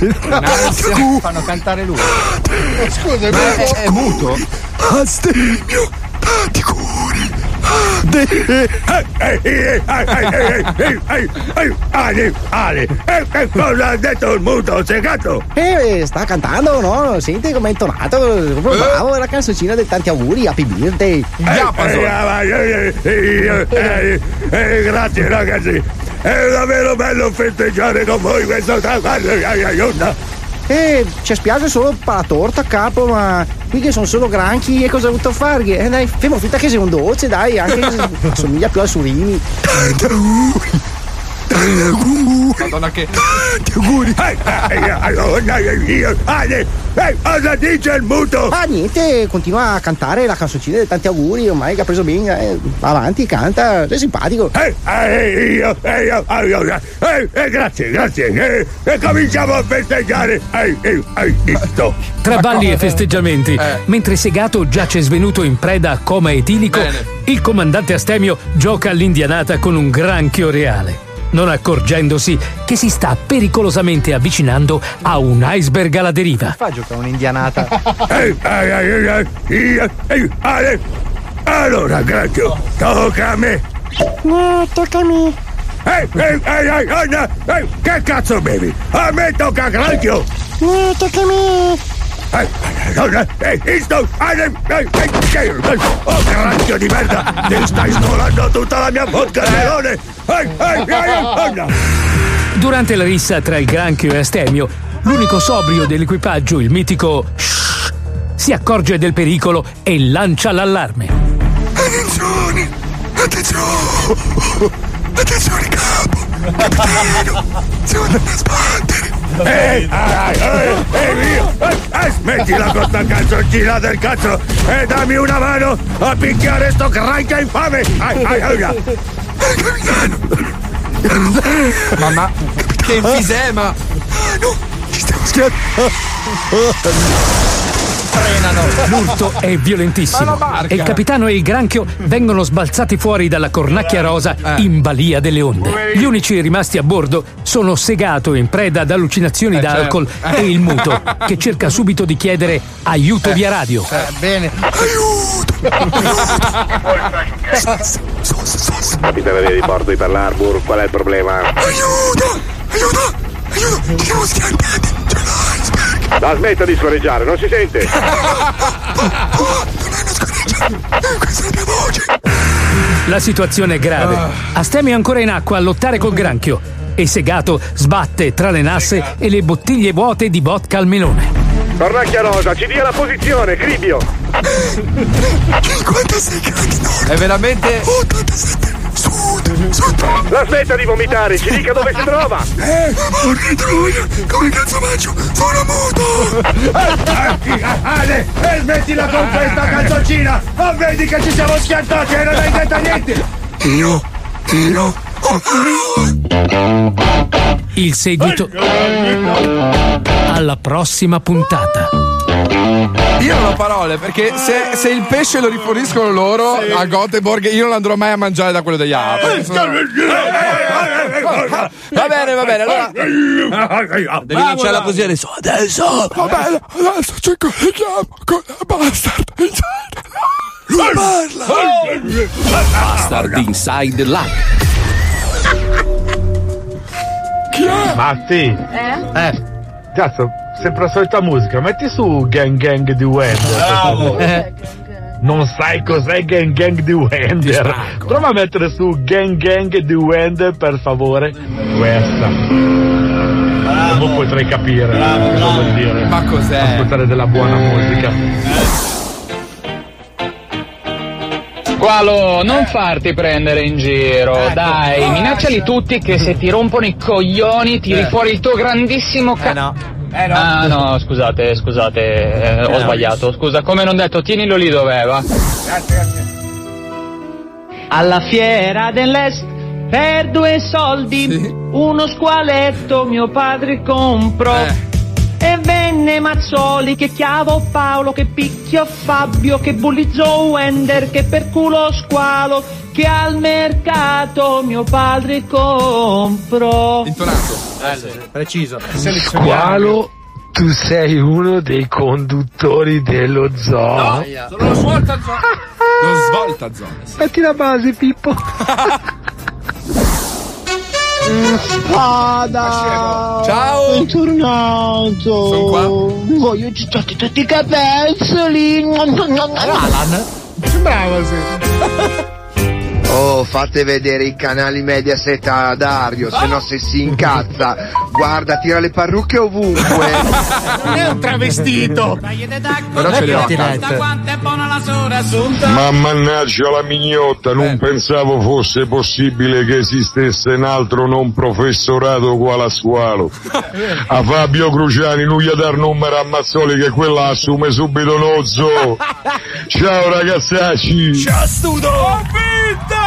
auguri! Fanno cantare lui. Scusa, È, è muto? Astemio! Auguri! Ale, Ale, e che cosa ha detto il muto segato? Eh, sta cantando, no? Senti come è intonato. Bravo, è la canzoncina dei tanti auguri, happy birthday. Eh, eh, eh, eh, eh, grazie ragazzi, è davvero bello festeggiare con voi questo traguardo. Eh, ci spiace solo per la torta, capo, ma qui che sono solo granchi e cosa ho avuto a fare? Eh, dai, famo finta che sia un dolce, dai, anche se [laughs] somiglia più al surimi. Madonna che. Ti auguri. cosa dice il muto? Ah, niente, continua a cantare la canzoncina dei tanti auguri, ormai che ha preso bene. Eh, avanti, canta, sei simpatico. Eh, eh, io, eh, io, eh, io, eh, eh, grazie, grazie. Eh, e cominciamo a festeggiare. Eh, eh, eh, visto. Tra balli e festeggiamenti, mentre Segato giace svenuto in preda a coma etilico, il comandante Astemio gioca all'indianata con un granchio reale, non accorgendosi che si sta pericolosamente avvicinando a un iceberg alla deriva. Fa a giocare un'indianata. [laughs] Allora, granchio, tocca a me. No, tocca a me. Ehi, ehi, ehi, ehi, che cazzo bevi? A me tocca granchio. No, tocca a me. Ehi, ehi, ehi, ehi, sto, ehi, ehi, ehi, ehi, oh, granchio di merda, ti stai scolando tutta la mia vodka melone. Durante la rissa tra il granchio e Astemio, l'unico sobrio dell'equipaggio, il mitico Shh, si accorge del pericolo e lancia l'allarme. Attenzione, attenzione, attenzione capo, capitano, siamo andati a sbattere. Ehi, ehi, ehi, ehi, io, eh, eh, smettila con sta canzoncina del cazzo e dammi una mano a picchiare sto granchio infame. Ai, ai, ai, ai. Mamma, che enfisema! L'urto è violentissimo e il capitano e il granchio vengono sbalzati fuori dalla cornacchia rosa in balia delle onde. Gli unici rimasti a bordo sono Segato in preda ad allucinazioni Eh, da certo. alcol e il muto che cerca subito di chiedere aiuto via radio. Eh, bene. Capitano di porto di Pearl Harbor, qual è il problema? Aiuto, aiuto, aiuto, ci siamo schiantati, l'iceberg. La smetta di scorreggiare, non si sente! Questa è la mia voce. La situazione è grave. Astemio è ancora in acqua a lottare col granchio e Segato sbatte tra le nasse e le bottiglie vuote di vodka al melone. Cornacchia rosa, ci dia la posizione, Cribio! 56 gradi nord. È veramente. 87 sud, sud. La smetta di vomitare, ci dica dove si trova! Eh, porca troia, come cazzo faccio? Sono muto. Ale, e smettila con questa canzoncina. Non vedi che ci siamo schiantati e non hai detto niente. Io, io, Il seguito alla prossima puntata. Io non ho parole perché se, se il pesce lo riforniscono loro a Göteborg, io non andrò mai a mangiare da quello degli altri. Sono- Va bene, va bene. Allora, Devi lanciarla così adesso. Adesso! Va bene, adesso ci colleghiamo con la bastard inside. Lui parla. Bastard Inside Live. Chi è? Matti. Eh? Cazzo, sempre la solita musica. Metti su Gang Gang di Wender. Bravo. Eh. Non sai cos'è Gang Gang di Wender? Prova a mettere su Gang Gang di Wender, per favore. Questa. Dopo potrai capire cosa vuol dire. Ma cos'è? Ascoltare della buona musica. Qualo, non farti prendere in giro, dai, minacciali tutti che se ti rompono i coglioni tiri fuori il tuo grandissimo ca... no. Ah no, scusate, scusate, eh, ho no. sbagliato, scusa, come non detto, tienilo lì dov'è, va? Alla fiera dell'est per due soldi uno squaletto mio padre comprò. E venne Mazzoli che chiavo Paolo che picchio Fabio che bullizzò Wender che per culo squalo che al mercato mio padre comprò. Intonato. Preciso. Squalo Tu sei uno dei conduttori dello zoo. sono [laughs] lo svolta zona. Lo svolta zona. Metti la base, Pippo. [laughs] Spada! Ciao! Bentornato! Sono qua. Voglio cicciarti tutti i capezzoli! Alan? Sembrava sì. [laughs] Oh, fate vedere i canali Mediaset a Dario, se no se si incazza. Guarda, tira le parrucche ovunque. Non [laughs] è un travestito! Però ce ho casa. Ma mannaggia la mignotta, non pensavo fosse possibile che esistesse un altro non professorato quale a squalo. A Fabio Cruciani, non gli dar numero a Mazzoli che quella assume subito uno zoo. Ciao ragazzacci! Ciao studo!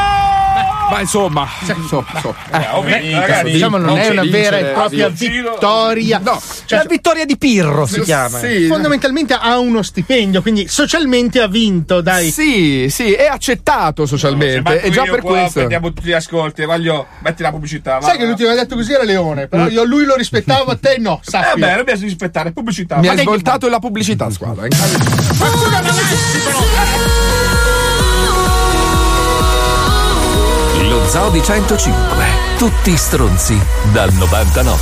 Ma insomma, insomma, insomma. Eh, Beh, ragazzi, diciamo non è una vera e propria vittoria. No, la vittoria di Pirro si chiama. Fondamentalmente ha uno stipendio, quindi socialmente ha vinto, dai. Sì, sì, è accettato socialmente. e già per questo. Prendiamo tutti gli ascolti, voglio. Metti la pubblicità. va. Sai che l'ultimo che ha detto così era Leone, però io lui lo rispettavo, a te no, Eh sappi. beh, dobbiamo rispettare pubblicità. Mi Ma ha svoltato la pubblicità, squadra. Lo Zoo di 105. Tutti stronzi dal 99.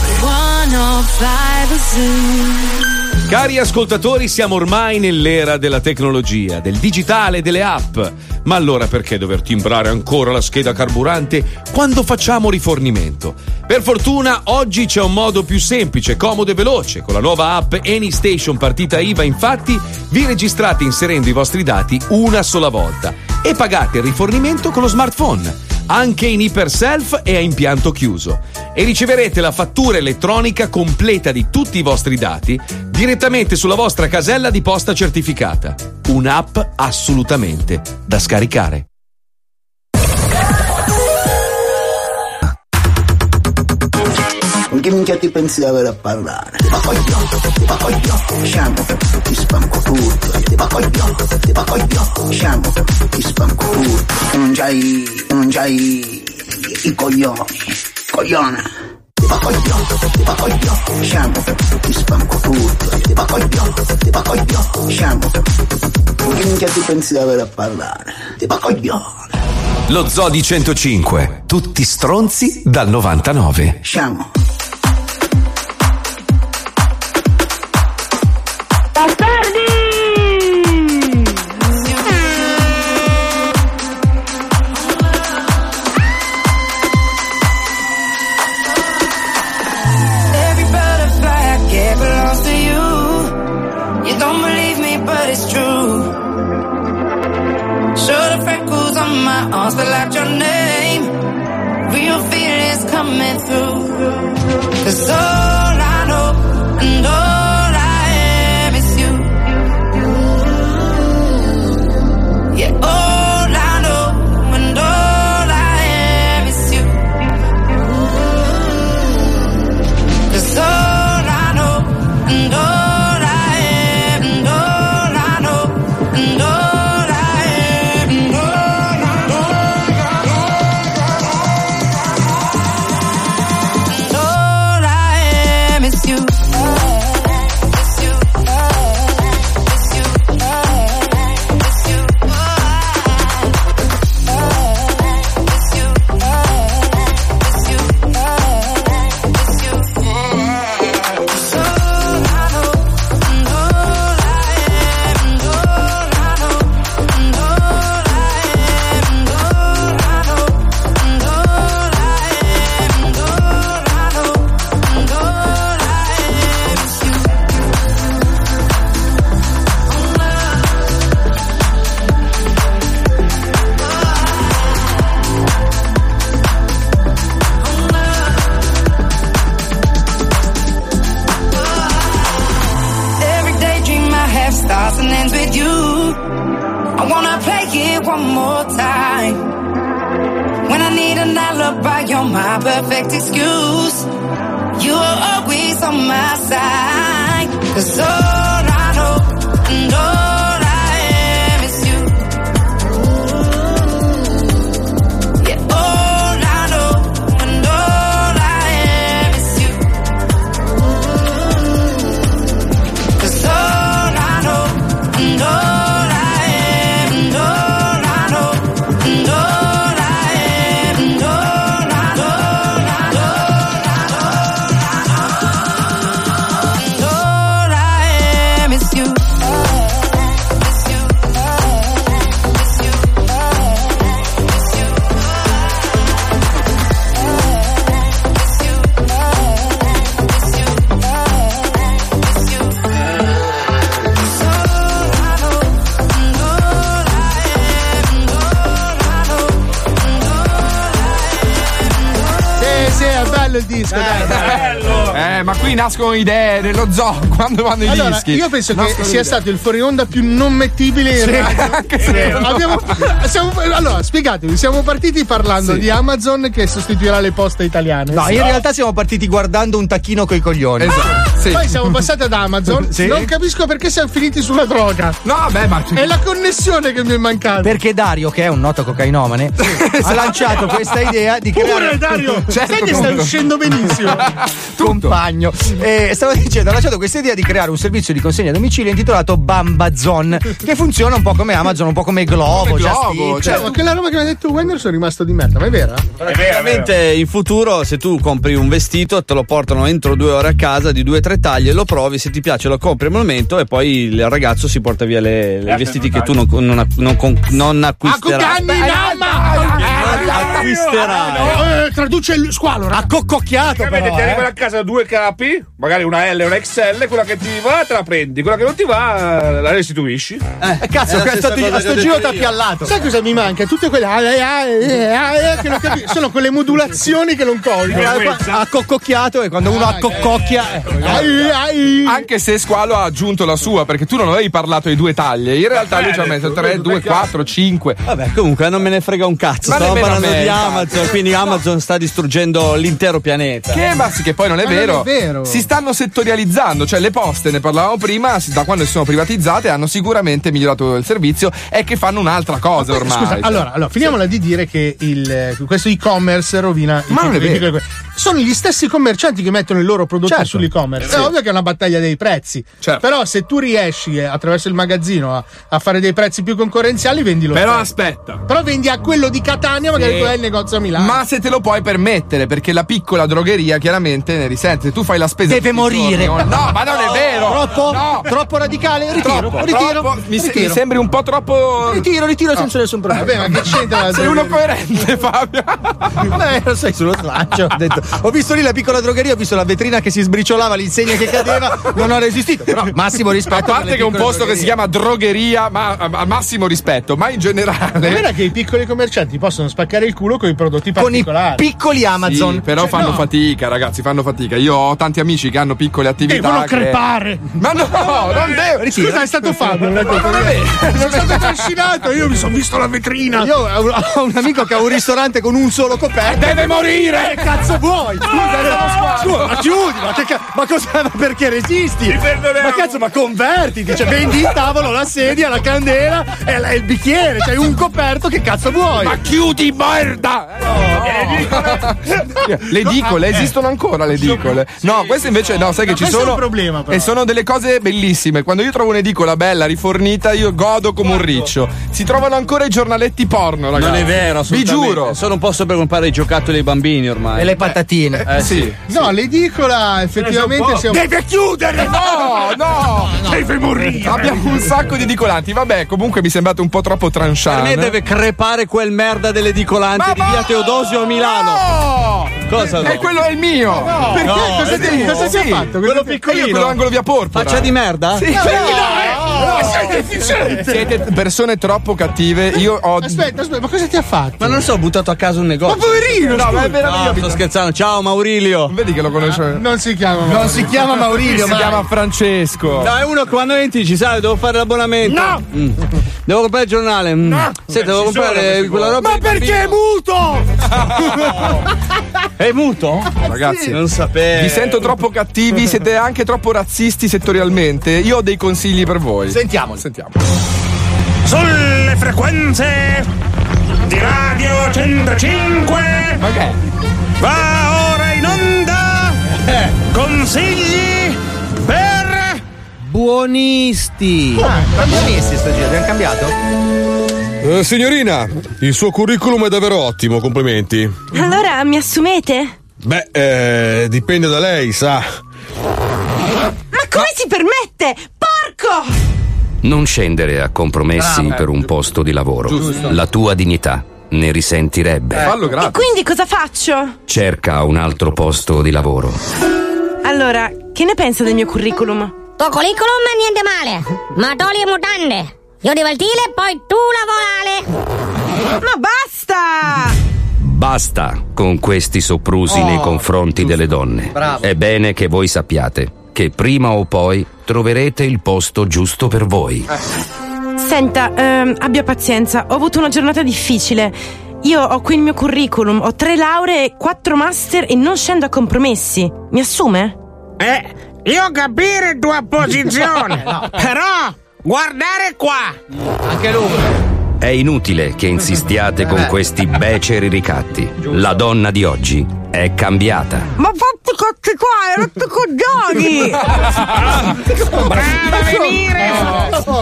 Cari ascoltatori, siamo ormai nell'era della tecnologia, del digitale, delle app. Ma allora perché dover timbrare ancora la scheda carburante quando facciamo rifornimento? Per fortuna oggi c'è un modo più semplice, comodo e veloce. Con la nuova app AnyStation partita IVA, infatti, vi registrate inserendo i vostri dati una sola volta e pagate il rifornimento con lo smartphone anche in iperself e a impianto chiuso. E riceverete la fattura elettronica completa di tutti i vostri dati direttamente sulla vostra casella di posta certificata. Un'app assolutamente da scaricare. Con che minchia ti pensi di avere a parlare? Ti va coglione, ti va coglione, sciamo, ti spanco tutto, ti va coglione, ti va coglione, sciamo, ti spanco tutto, non c'hai, non c'hai i coglioni, coglione. Ti va coglione, ti va coglione, sciamo, ti spanco tutto, ti va coglione, ti va coglione, sciamo. Con che minchia ti pensi di avere a parlare? Ti va coglione. Lo Zoo di 105. Tutti stronzi dal 99. Sciamo. Nascono idee nello zoo [laughs] quando vanno i Allora, dischi. io penso che Nascono sia idee. stato il fuori onda più non mettibile in Sì, radio. [laughs] Abbiamo- siamo- allora, spiegatevi, siamo partiti parlando Sì. di Amazon che sostituirà le poste italiane. No, in realtà siamo partiti guardando un tacchino coi coglioni. Esatto. Poi siamo passati ad Amazon. Sì. Non capisco perché siamo finiti sulla droga. No, vabbè, ma. È la connessione che mi è mancata. Perché Dario, che è un noto cocainomane, [laughs] ha lanciato questa idea di creare. Pure Dario, Certo, sai che stai uscendo benissimo. Compagno. E stavo dicendo, ha lanciato questa idea di creare un servizio di consegna a domicilio intitolato Bambazon, che funziona un po' come Amazon, un po' come Globo, Come Globo, cioè, ma quella roba che mi ha detto Wender sono rimasto di merda, ma è vera? Praticamente in futuro se tu compri un vestito te lo portano entro due ore a casa di due o tre taglie, lo provi, se ti piace lo compri al momento e poi il ragazzo si porta via le, le vestiti che tu non, non, non, non acquisterai. Acquisterai. Eh, traduce il squalo. Ha coccocchiato però, ti eh. arrivano a casa due capi, magari una L e una XL, quella che ti va te la prendi, quella che non ti va la restituisci. Eh, cazzo, a sto, a sto giro ti ha piallato. Sai cosa mi manca? Tutte quelle ah, eh, ah, eh, ah, eh, che non capi- sono quelle modulazioni che non colgo. Ha coccocchiato e quando uno accoccocchia. eh, Anche se Squalo ha aggiunto la sua, perché tu non avevi parlato di due taglie, in realtà lui ci ha messo 3, 2, 4, 5. Vabbè, comunque non me ne frega un cazzo. Ma Stavo parlando a di. Amazon, quindi Amazon sta distruggendo l'intero pianeta. Che, ma sì, che poi non è, Ma non è vero. vero. Si stanno settorializzando, cioè le poste, ne parlavamo prima, da quando si sono privatizzate hanno sicuramente migliorato il servizio e che fanno un'altra cosa ormai. Scusa, cioè. allora, allora, finiamola di dire che il, questo e-commerce rovina i Ma non è vero. Sono gli stessi commercianti che mettono i loro prodotti Certo. sull'e-commerce. Sì. È ovvio che è una battaglia dei prezzi. Certo. Però se tu riesci eh, attraverso il magazzino a, a fare dei prezzi più concorrenziali, vendi lo Però stesso. aspetta. Però vendi a quello di Catania, magari Sì. quello è il negozio a Milano. Ma se te lo puoi permettere, perché la piccola drogheria chiaramente ne risente. Se tu fai la spesa. Deve morire. giorni, No, ma non è vero. Troppo? No. Troppo radicale? Ritiro, Troppo, ritiro. troppo. Mi, se- ritiro. mi sembri un po' troppo. Ritiro, ritiro senza nessun problema. Vabbè, ma che c'entra Sei uno coerente, Fabio. Vabbè, lo sai, sullo slancio. Ho, detto. ho visto lì la piccola drogheria, ho visto la vetrina che si sbriciolava, l'insegna che cadeva. Non ho resistito. Però massimo rispetto. A parte che è un posto che si drogherie. chiama drogheria, ma al massimo rispetto, ma in Ma generale. guarda che i piccoli commercianti possono spaccare il culo con i prodotti Con i particolari. piccoli Amazon. Sì, però Cioè, fanno no. fatica, ragazzi, fanno fatica. Io ho tanti amici che hanno piccole attività. Devono che- crepare. Ma no, non devo. Scusa, è stato Fabio. non è colpa mia. Sono stato trascinato, io mi sono visto la vetrina. Io ho un- amico che ha un ristorante con un solo coperto. Deve morire! Che cazzo vuoi? Scusa, scusa, ma chiudi, ma, che ca- ma cosa? Ma perché resisti? Ma cazzo, ma convertiti! Cioè, vendi il tavolo, la sedia, la candela e la- e il bicchiere, c'hai un coperto, che cazzo vuoi? Ma chiudi, merda! [laughs] Le edicole, esistono ancora le edicole? No, queste invece no, sai che No, ci sono. problema. E sono delle cose bellissime. Quando io trovo un'edicola bella, rifornita, io godo come un riccio. Si trovano ancora i giornaletti porno, ragazzi. Non è vero, Vi giuro. Sono un posto per comprare i giocattoli ai bambini ormai. E le patatine. Eh sì. No, l'edicola effettivamente siamo... Deve chiudere! No, no! Deve morire! Abbiamo un sacco di edicolanti. Vabbè, comunque mi sembrate un po' troppo Per tranchant. me deve crepare quel merda dell'edicolante di via Teodosio a Milano. No! Cosa no? E quello è il mio! Perché? No, cosa ti, cosa ti ha Sì, fatto? quello E io quello angolo via porpora. Faccia di merda? Sì. No, Siete persone troppo cattive. Io ho. Aspetta, aspetta, ma cosa ti ha fatto? Ma non so, ho buttato a casa un negozio. Ma poverino, No, ma è No, veramente. sto scherzando. Ciao Maurilio. Vedi che lo conosce. Non si chiama. Non si chiama Maurilio, si ma. chiama Francesco. No, è uno che quando entri ci sai, devo fare l'abbonamento. No! Mm. Devo comprare il giornale. Mm. Senta, devo comprare quella roba. Ma perché è muto? [laughs] È muto? Ragazzi, Non sapevo. vi sento troppo cattivi, siete anche troppo razzisti settorialmente. Io ho dei consigli per voi. Sentiamo. Sentiamo. Sulle frequenze di Radio 105 Ma che? va ora in onda consigli per Buonisti. Ah, buonisti sto giro, abbiamo cambiato? Eh, signorina, il suo curriculum è davvero ottimo, complimenti. Allora mi assumete? Beh, eh, dipende da lei, sa. Ma come si permette? Porco! Non scendere a compromessi Bravo. per un posto di lavoro. Giusto. La tua dignità ne risentirebbe. Fallo E quindi cosa faccio? Cerca un altro posto di lavoro. Allora, che ne pensa del mio curriculum? Tuo curriculum niente male, ma togli mutande. Io devo il tile, poi tu la volale. Ma basta! Basta con questi soprusi Oh, nei confronti delle donne. Bravo. È bene che voi sappiate che prima o poi troverete il posto giusto per voi. Senta, ehm, abbia pazienza, ho avuto una giornata difficile. Io ho qui il mio curriculum, ho tre lauree, quattro master e non scendo a compromessi. Mi assume? Eh, io capire tua posizione, [laughs] però guardare qua. Anche lui. È inutile che insistiate con questi beceri ricatti. La donna di oggi è cambiata. Ma fatti cazzi qua, hai rotto coglioni! [laughs] Brava a venire!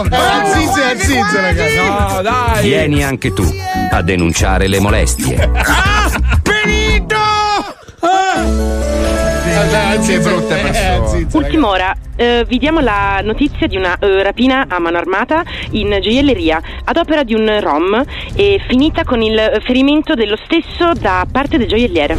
Azzizze, azzizze, ragazzi. No, dai. Vieni anche tu a denunciare le molestie. Che brutte persone. Ultima ora, eh, vi diamo la notizia di una eh, rapina a mano armata in gioielleria ad opera di un rom e finita con il ferimento dello stesso da parte del gioielliere.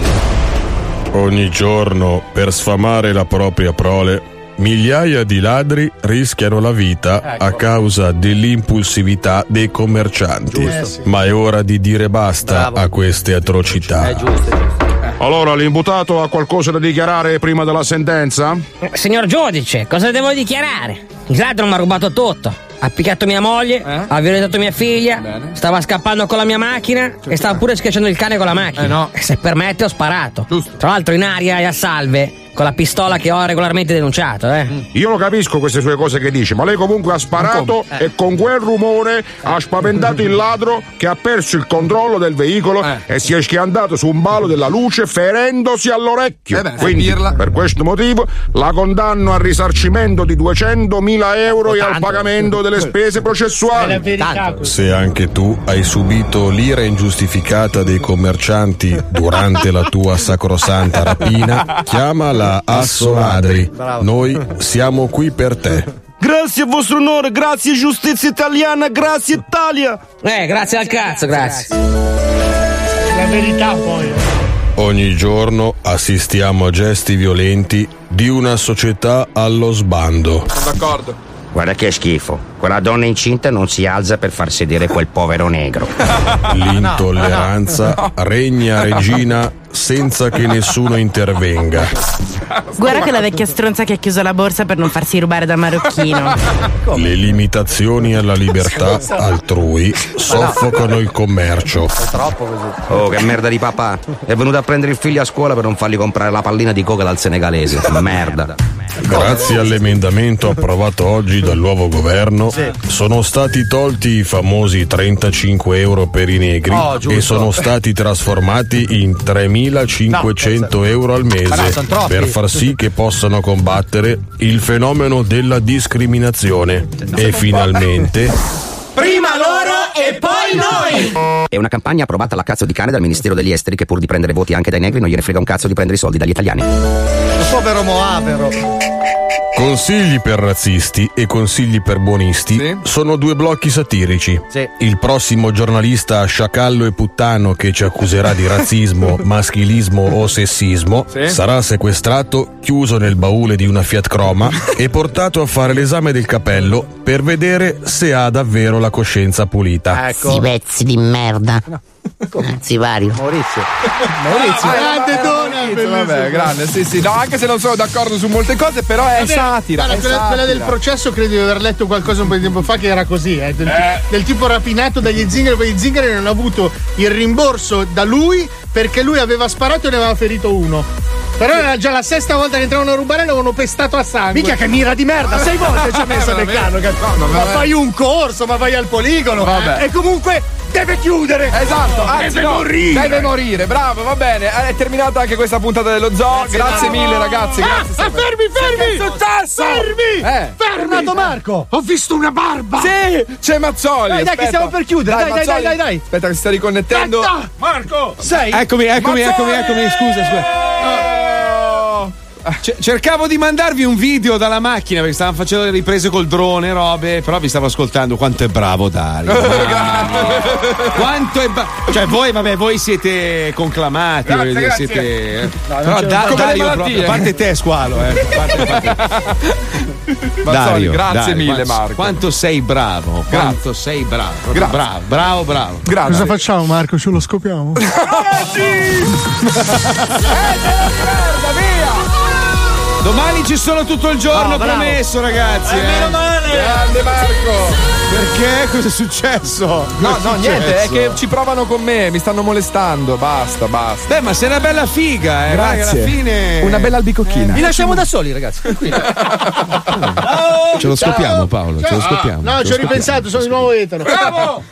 Ogni giorno, per sfamare la propria prole, migliaia di ladri rischiano la vita a causa dell'impulsività dei commercianti. Ma è ora di dire basta a queste atrocità. Allora, l'imputato ha qualcosa da dichiarare prima della sentenza? Signor giudice, cosa devo dichiarare? Il ladro mi ha rubato tutto. Ha picchiato mia moglie, ha violentato mia figlia, stava scappando con la mia macchina e stava pure schiacciando il cane con la macchina. E se permette ho sparato. Tra l'altro in aria e a salve, con la pistola che ho regolarmente denunciato, eh. Io lo capisco queste sue cose che dice, ma lei comunque ha sparato e con quel rumore ha spaventato il ladro che ha perso il controllo del veicolo e si è schiantato su un palo della luce ferendosi all'orecchio. Eh beh, Quindi, per questo motivo, la condanno al risarcimento di 200.000 euro e al pagamento delle spese processuali. Se anche tu hai subito l'ira ingiustificata dei commercianti durante la tua sacrosanta rapina, chiama la Asso Ladri. Noi siamo qui per te. Grazie vostro onore, grazie giustizia italiana, grazie Italia. Eh, grazie al cazzo, grazie. La verità poi. Ogni giorno assistiamo a gesti violenti di una società allo sbando. Sono d'accordo. Guarda che schifo. Quella donna incinta non si alza per far sedere quel povero negro. L'intolleranza [laughs] regna [laughs] regina senza che nessuno intervenga. Guarda quella vecchia stronza che ha chiuso la borsa per non farsi rubare dal marocchino. Le limitazioni alla libertà altrui soffocano il commercio. troppo così. Oh, che merda di papà. È venuto a prendere il figlio a scuola per non fargli comprare la pallina di coca dal senegalese. Merda. Grazie all'emendamento approvato oggi dal nuovo governo, sono stati tolti i famosi 35 euro per i negri Oh, e sono stati trasformati in 3.500 euro al no, mese troppi. per far sì che possano combattere il fenomeno della discriminazione. E finalmente Prima loro e poi noi! È una campagna approvata alla cazzo di cane dal Ministero degli Esteri che pur di prendere voti anche dai negri non gliene frega un cazzo di prendere i soldi dagli italiani. Povero Moavero. Consigli per razzisti e consigli per buonisti sono due blocchi satirici. Sì. Il prossimo giornalista sciacallo e puttano che ci accuserà di razzismo, [laughs] maschilismo o sessismo Sì. sarà sequestrato, chiuso nel baule di una Fiat Croma e portato a fare l'esame del capello per vedere se ha davvero la coscienza pulita. Ecco. Sti pezzi di merda. Anzi, vario. Maurizio. [laughs] Maurizio. Grande dona, bellissimo. Vabbè, grande, sì, sì. No, anche se non sono d'accordo su molte cose, però è Vabbè, satira. guarda, è quella, quella del satira. processo credo di aver letto qualcosa un po' di tempo fa che era così, eh, del, del tipo rapinato dagli zingari, poi gli zingari non hanno avuto il rimborso da lui perché lui aveva sparato e ne aveva ferito uno. Però era già la sesta volta che entravano a rubare e l'avevano pestato a sangue. Minchia che mira di merda, sei volte ci ha messo [laughs] nel carro. No, ma fai un corso, ma vai al poligono. Vabbè. E comunque deve chiudere. Esatto, anzi, deve no, morire. Deve morire, bravo, va bene. È terminata anche questa puntata dello zoo. Grazie, mille, ragazzi. Grazie. ah, fermi, fermi! Successo? Fermi! Eh. Fermato Marco! Ho visto una barba! Sì, c'è Mazzoli. Dai, dai, che aspetta. stiamo per chiudere. Dai, dai, dai, dai, dai. Aspetta, che si sta riconnettendo. Marco! Sei? Eccomi, eccomi, Mazzoli! eccomi, eccomi, scusa, scusa. C- cercavo di mandarvi un video dalla macchina perché stavamo facendo le riprese col drone, robe, però vi stavo ascoltando. Quanto è bravo Dario. [laughs] Quanto è bravo. Cioè, voi, vabbè, voi siete conclamati, Grazie, dire, grazie. siete. eh. No, però Da- Dario proprio, a parte te, squalo, eh. Parte- parte- [laughs] Mazzoli, grazie Dario, mille, quanto, Marco. Quanto sei bravo, Grazie. quanto sei bravo, Grazie. bravo, bravo, bravo. Cosa facciamo, Marco? Ce lo scopiamo? [laughs] Domani ci sono tutto il giorno, Ah, bravo. promesso, ragazzi. Eh, eh. meno male. Grande Marco! Perché? Cosa è successo? No, no, è niente, è successo? che ci provano con me, mi stanno molestando, basta, basta. Beh, ma sei una bella figa, eh. Grazie. alla fine. Una bella albicocchina. Vi lasciamo da soli, ragazzi. tranquilli. [laughs] Ce lo scopiamo, Paolo. Ce lo Ciao. scopiamo. No, ci ho ripensato, sono di nuovo etero. Bravo!